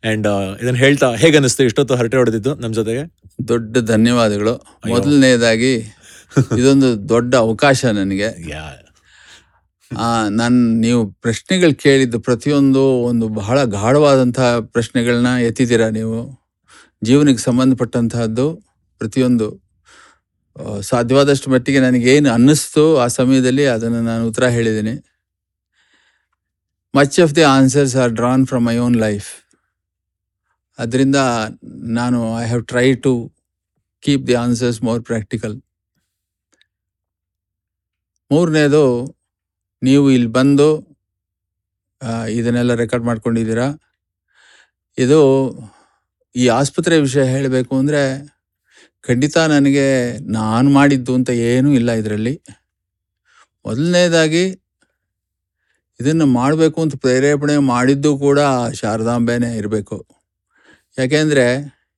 ಆ್ಯಂಡ್ ಇದನ್ನು ಹೇಳ್ತಾ ಹೇಗೆ ಅನ್ನಿಸ್ತು? ಇಷ್ಟೊತ್ತು ಹರಟೆ ಹೊಡೆದಿದ್ದು ನಮ್ಮ ಜೊತೆಗೆ. ದೊಡ್ಡ ಧನ್ಯವಾದಗಳು. ಮೊದಲನೇದಾಗಿ ಇದೊಂದು ದೊಡ್ಡ ಅವಕಾಶ ನನಗೆ. ಯಾ. ನಾನು ನೀವು ಪ್ರಶ್ನೆಗಳು ಕೇಳಿದ್ದು ಪ್ರತಿಯೊಂದು ಒಂದು ಬಹಳ ಗಾಢವಾದಂತಹ ಪ್ರಶ್ನೆಗಳನ್ನ ಎತ್ತಿದ್ದೀರಾ ನೀವು? ಜೀವನಕ್ಕೆ ಸಂಬಂಧಪಟ್ಟಂತಹದ್ದು ಪ್ರತಿಯೊಂದು ಸಾಧ್ಯವಾದಷ್ಟು ಮಟ್ಟಿಗೆ ನನಗೇನು ಅನ್ನಿಸ್ತು ಆ ಸಮಯದಲ್ಲಿ ಅದನ್ನು ನಾನು ಉತ್ತರ ಹೇಳಿದ್ದೀನಿ. Much of the answers are drawn from my own life ಅದರಿಂದ ನಾನು I have try to keep the answers more practical ಮೂರನೇದು, ನೀವು ಇಲ್ಲಿ ಬಂದು ಇದನ್ನೆಲ್ಲ ರೆಕಾರ್ಡ್ ಮಾಡ್ಕೊಂಡಿದ್ದೀರಾ? ಇದು ಈ ಆಸ್ಪತ್ರೆ ವಿಷಯ ಹೇಳಬೇಕು ಅಂದರೆ, ಖಂಡಿತ ನನಗೆ ನಾನು ಮಾಡಿದ್ದು ಅಂತ ಏನೂ ಇಲ್ಲ ಇದರಲ್ಲಿ. ಮೊದಲನೇದಾಗಿ, ಇದನ್ನು ಮಾಡಬೇಕು ಅಂತ ಪ್ರೇರೇಪಣೆ ಮಾಡಿದ್ದು ಕೂಡ ಶಾರದಾಂಬೆನೇ ಇರಬೇಕು. ಯಾಕೆಂದರೆ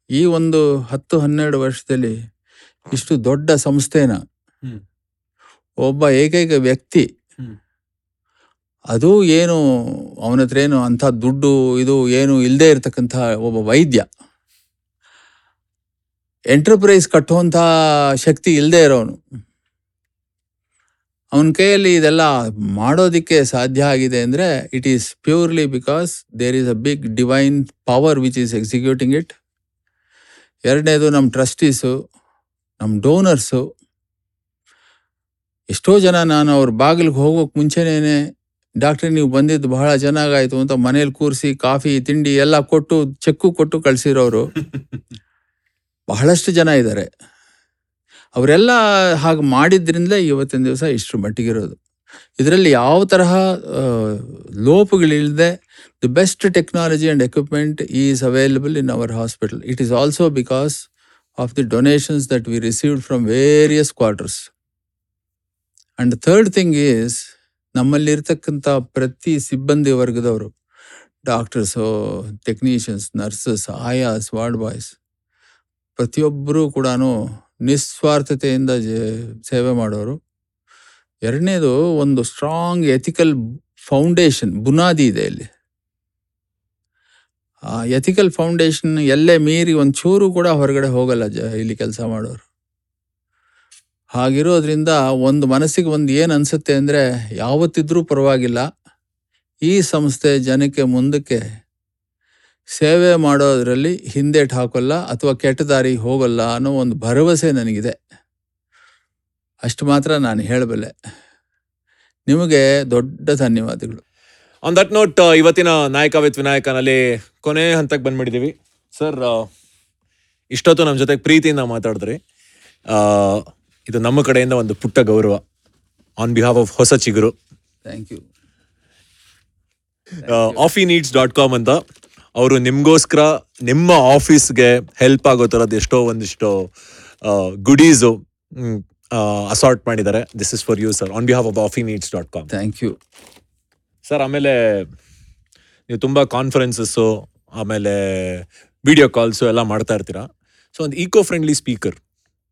ಈ ಒಂದು ಹತ್ತು ಹನ್ನೆರಡು ವರ್ಷದಲ್ಲಿ ಇಷ್ಟು ದೊಡ್ಡ ಸಂಸ್ಥೆನ ಒಬ್ಬ ಏಕೈಕ ವ್ಯಕ್ತಿ ಅದು ಏನು ಅವನ ಹತ್ರ ಏನು ಅಂಥ ದುಡ್ಡು ಇದು ಏನು ಇಲ್ಲದೆ ಇರತಕ್ಕಂಥ ಒಬ್ಬ ವೈದ್ಯ. ಎಂಟರ್ಪ್ರೈಸ್ ಕಟ್ಟುವಂಥ ಶಕ್ತಿ ಇಲ್ಲದೆ ಇರೋನು. ಅವನ ಕೈಯಲ್ಲಿ ಇದೆಲ್ಲ ಮಾಡೋದಿಕ್ಕೆ ಸಾಧ್ಯ ಆಗಿದೆ ಅಂದರೆ it is purely because there is a big divine power which is executing it ಎರಡನೇದು ನಮ್ಮ ಟ್ರಸ್ಟೀಸು ನಮ್ಮ ಡೋನರ್ಸು ಎಷ್ಟೋ ಜನ ನಾನು ಅವ್ರ ಬಾಗಿಲಿಗೆ ಹೋಗೋಕೆ ಮುಂಚೆನೇ ಡಾಕ್ಟ್ರಿ ನೀವು ಬಂದಿದ್ದು ಬಹಳ ಚೆನ್ನಾಗಾಯಿತು ಅಂತ ಮನೇಲಿ ಕೂರಿಸಿ ಕಾಫಿ ತಿಂಡಿ ಎಲ್ಲ ಕೊಟ್ಟು ಚೆಕ್ಕು ಕೊಟ್ಟು ಕಳಿಸಿರೋರು. ಬಹಳಷ್ಟು ಜನ ಇದ್ದಾರೆ. ಅವರೆಲ್ಲ ಹಾಗೆ ಮಾಡಿದ್ರಿಂದಲೇ ಇವತ್ತಿನ ದಿವಸ ಇಷ್ಟರ ಮಟ್ಟಿಗಿರೋದು ಇದರಲ್ಲಿ ಯಾವ ತರಹ ಲೋಪಗಳಿಲ್ಲದೆ the best technology and equipment is available in our hospital it is also because of the donations that we received from various quarters and third thing is ನಮ್ಮಲ್ಲಿರ್ತಕ್ಕಂಥ ಪ್ರತಿ ಸಿಬ್ಬಂದಿ ವರ್ಗದವರು doctors technicians nurses ayahs ward boys ಪ್ರತಿಯೊಬ್ಬರೂ ಕೂಡ ನಿಸ್ವಾರ್ಥತೆಯಿಂದ ಸೇವೆ ಮಾಡೋರು. ಎರಡನೇದು ಒಂದು strong ethical foundation ಬುನಾದಿ ಇದೆ ಇಲ್ಲಿ. ಆ ಎಥಿಕಲ್ ಫೌಂಡೇಶನ್ ಎಲ್ಲೇ ಮೀರಿ ಒಂದು ಚೂರು ಕೂಡ ಹೊರಗಡೆ ಹೋಗಲ್ಲ ಜ, ಇಲ್ಲಿ ಕೆಲಸ ಮಾಡೋರು. ಹಾಗಿರೋದ್ರಿಂದ ಒಂದು ಮನಸ್ಸಿಗೆ ಒಂದು ಏನು ಅನಿಸುತ್ತೆ ಅಂದರೆ, ಯಾವತ್ತಿದ್ರೂ ಪರವಾಗಿಲ್ಲ. ಈ ಸಂಸ್ಥೆ ಜನಕ್ಕೆ ಮುಂದಕ್ಕೆ ಸೇವೆ ಮಾಡೋದರಲ್ಲಿ ಹಿಂದೇಟ್ ಹಾಕೋಲ್ಲ ಅಥವಾ ಕೆಟ್ಟ ದಾರಿ ಹೋಗಲ್ಲ ಅನ್ನೋ ಒಂದು ಭರವಸೆ ನನಗಿದೆ. ಅಷ್ಟು ಮಾತ್ರ ನಾನು ಹೇಳಬಲ್ಲೆ. ನಿಮಗೆ ದೊಡ್ಡ ಧನ್ಯವಾದಗಳು. ಆನ್ ದಟ್ ನೋಟ್ ಇವತ್ತಿನ ನಾಯಕ ವಿತ್ ವಿನಾಯಕನಲ್ಲಿ ಕೊನೆ ಹಂತಕ್ಕೆ ಬಂದ್ಬಿಟ್ಟಿದ್ದೀವಿ ಸರ್ ಇಷ್ಟೊತ್ತು ನಮ್ಮ ಜೊತೆಗೆ ಪ್ರೀತಿಯಿಂದ ಮಾತಾಡಿದ್ರಿ. ಇದು ನಮ್ಮ ಕಡೆಯಿಂದ ಒಂದು ಪುಟ್ಟ ಗೌರವ. ಆನ್ ಬಿಹಾಫ್ ಆಫ್ ಹೊಸ ಚಿಗುರು. Thank you Affy Needs dot com ಅಂತ ಅವರು ನಿಮ್ಗೋಸ್ಕರ ನಿಮ್ಮ ಆಫೀಸ್ಗೆ ಹೆಲ್ಪ್ ಆಗೋ ಥರದ್ದು ಎಷ್ಟೋ ಒಂದಿಷ್ಟು ಗುಡೀಸು ಅಸಾರ್ಟ್ ಮಾಡಿದ್ದಾರೆ this is for you sir on behalf of Affy Needs dot com thank you sir ಆಮೇಲೆ ನೀವು ತುಂಬ ಕಾನ್ಫರೆನ್ಸಸ್ಸು ಆಮೇಲೆ ವಿಡಿಯೋ ಕಾಲ್ಸು ಎಲ್ಲ ಮಾಡ್ತಾ ಇರ್ತೀರಾ? ಸೊ ಒಂದು ಈಕೋ ಫ್ರೆಂಡ್ಲಿ ಸ್ಪೀಕರ್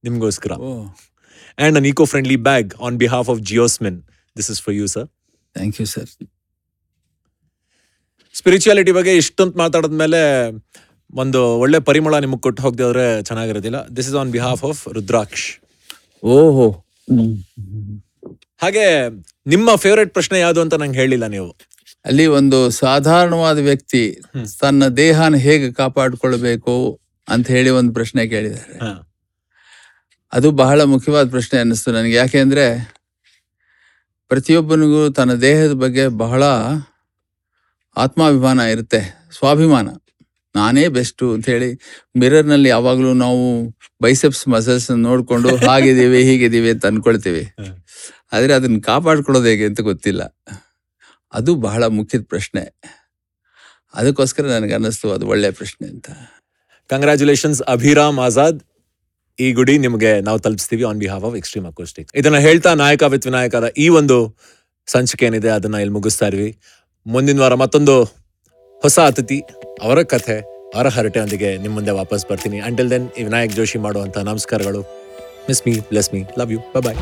ನಿಮಗೋಸ್ಕರ. And an eco friendly bag on behalf of Geosmin this is for you sir thank you sir spirituality ಬಗ್ಗೆ ಇಷ್ಟೊಂದು ಮಾತಾಡಿದ್ಮೇಲೆ ಒಂದು ಒಳ್ಳೆ ಪರಿಮಳ ನಿಮಗೆ ಕೊಟ್ಟು ಹೋಗದೆ ಹೋದ್ರೆ ಚೆನ್ನಾಗಿರೋದಿಲ್ಲ. This is on behalf of Rudraksh ಓಹೋ. ಹಾಗೆ ನಿಮ್ಮ ಫೇವ್ರೆಟ್ ಪ್ರಶ್ನೆ ಯಾವುದು ಅಂತ ನಂಗೆ ಹೇಳಿಲ್ಲ ನೀವು. ಅಲ್ಲಿ ಒಂದು ಸಾಧಾರಣವಾದ ವ್ಯಕ್ತಿ ತನ್ನ ದೇಹನ ಹೇಗೆ ಕಾಪಾಡಿಕೊಳ್ಬೇಕು ಅಂತ ಹೇಳಿ ಒಂದು ಪ್ರಶ್ನೆ ಕೇಳಿದ್ದಾರೆ. ಅದು ಬಹಳ ಮುಖ್ಯವಾದ ಪ್ರಶ್ನೆ ಅನ್ನಿಸ್ತು ನನಗೆ. ಯಾಕೆಂದ್ರೆ ಪ್ರತಿಯೊಬ್ಬನಿಗೂ ತನ್ನ ದೇಹದ ಬಗ್ಗೆ ಬಹಳ ಆತ್ಮಾಭಿಮಾನ ಇರುತ್ತೆ ಸ್ವಾಭಿಮಾನ. ನಾನೇ ಬೆಸ್ಟು ಅಂತ ಹೇಳಿ ಮಿರರ್ನಲ್ಲಿ ಯಾವಾಗಲೂ ನಾವು ಬೈಸೆಪ್ಸ್ ಮಸಲ್ಸ್ ನೋಡಿಕೊಂಡು ಹಾಗಿದ್ದೀವಿ ಹೀಗಿದ್ದೀವಿ ಅಂತ ಅಂದ್ಕೊಳ್ತೀವಿ. ಆದರೆ ಅದನ್ನ ಕಾಪಾಡ್ಕೊಳ್ಳೋದು ಹೇಗೆ ಅಂತ ಗೊತ್ತಿಲ್ಲ. ಅದು ಬಹಳ ಮುಖ್ಯದ ಪ್ರಶ್ನೆ. ಅದಕ್ಕೋಸ್ಕರ ನನಗೆ ಅನ್ನಿಸ್ತು ಅದು ಒಳ್ಳೆಯ ಪ್ರಶ್ನೆ ಅಂತ. ಕಂಗ್ರ್ಯಾಚುಲೇಷನ್ಸ್ ಅಭಿರಾಮ್ ಆಜಾದ್. ಈ ಗುಡಿ ನಿಮಗೆ ನಾವು ತಲುಪಿಸ್ತೀವಿ on behalf of extreme acoustic ಇದನ್ನ ಹೇಳ್ತಾ ನಾಯಕ ವಿತ್ ವಿನಾಯಕದ ಈ ಒಂದು ಸಂಚಿಕೆ ಏನಿದೆ ಅದನ್ನ ಇಲ್ಲಿ ಮುಗಿಸ್ತಾ ಇದ್ವಿ. ಮುಂದಿನ ವಾರ ಮತ್ತೊಂದು ಹೊಸ ಅತಿಥಿ ಅವರ ಕಥೆ ಅವರ ಹರಟೆಯೊಂದಿಗೆ ನಿಮ್ಮ ಮುಂದೆ ವಾಪಸ್ ಬರ್ತೀನಿ. ಅಂಟಿಲ್ ದೆನ್ ಈ ವಿನಾಯಕ್ ಜೋಶಿ ಮಾಡುವಂತ ನಮಸ್ಕಾರಗಳು. Miss me bless me love you bye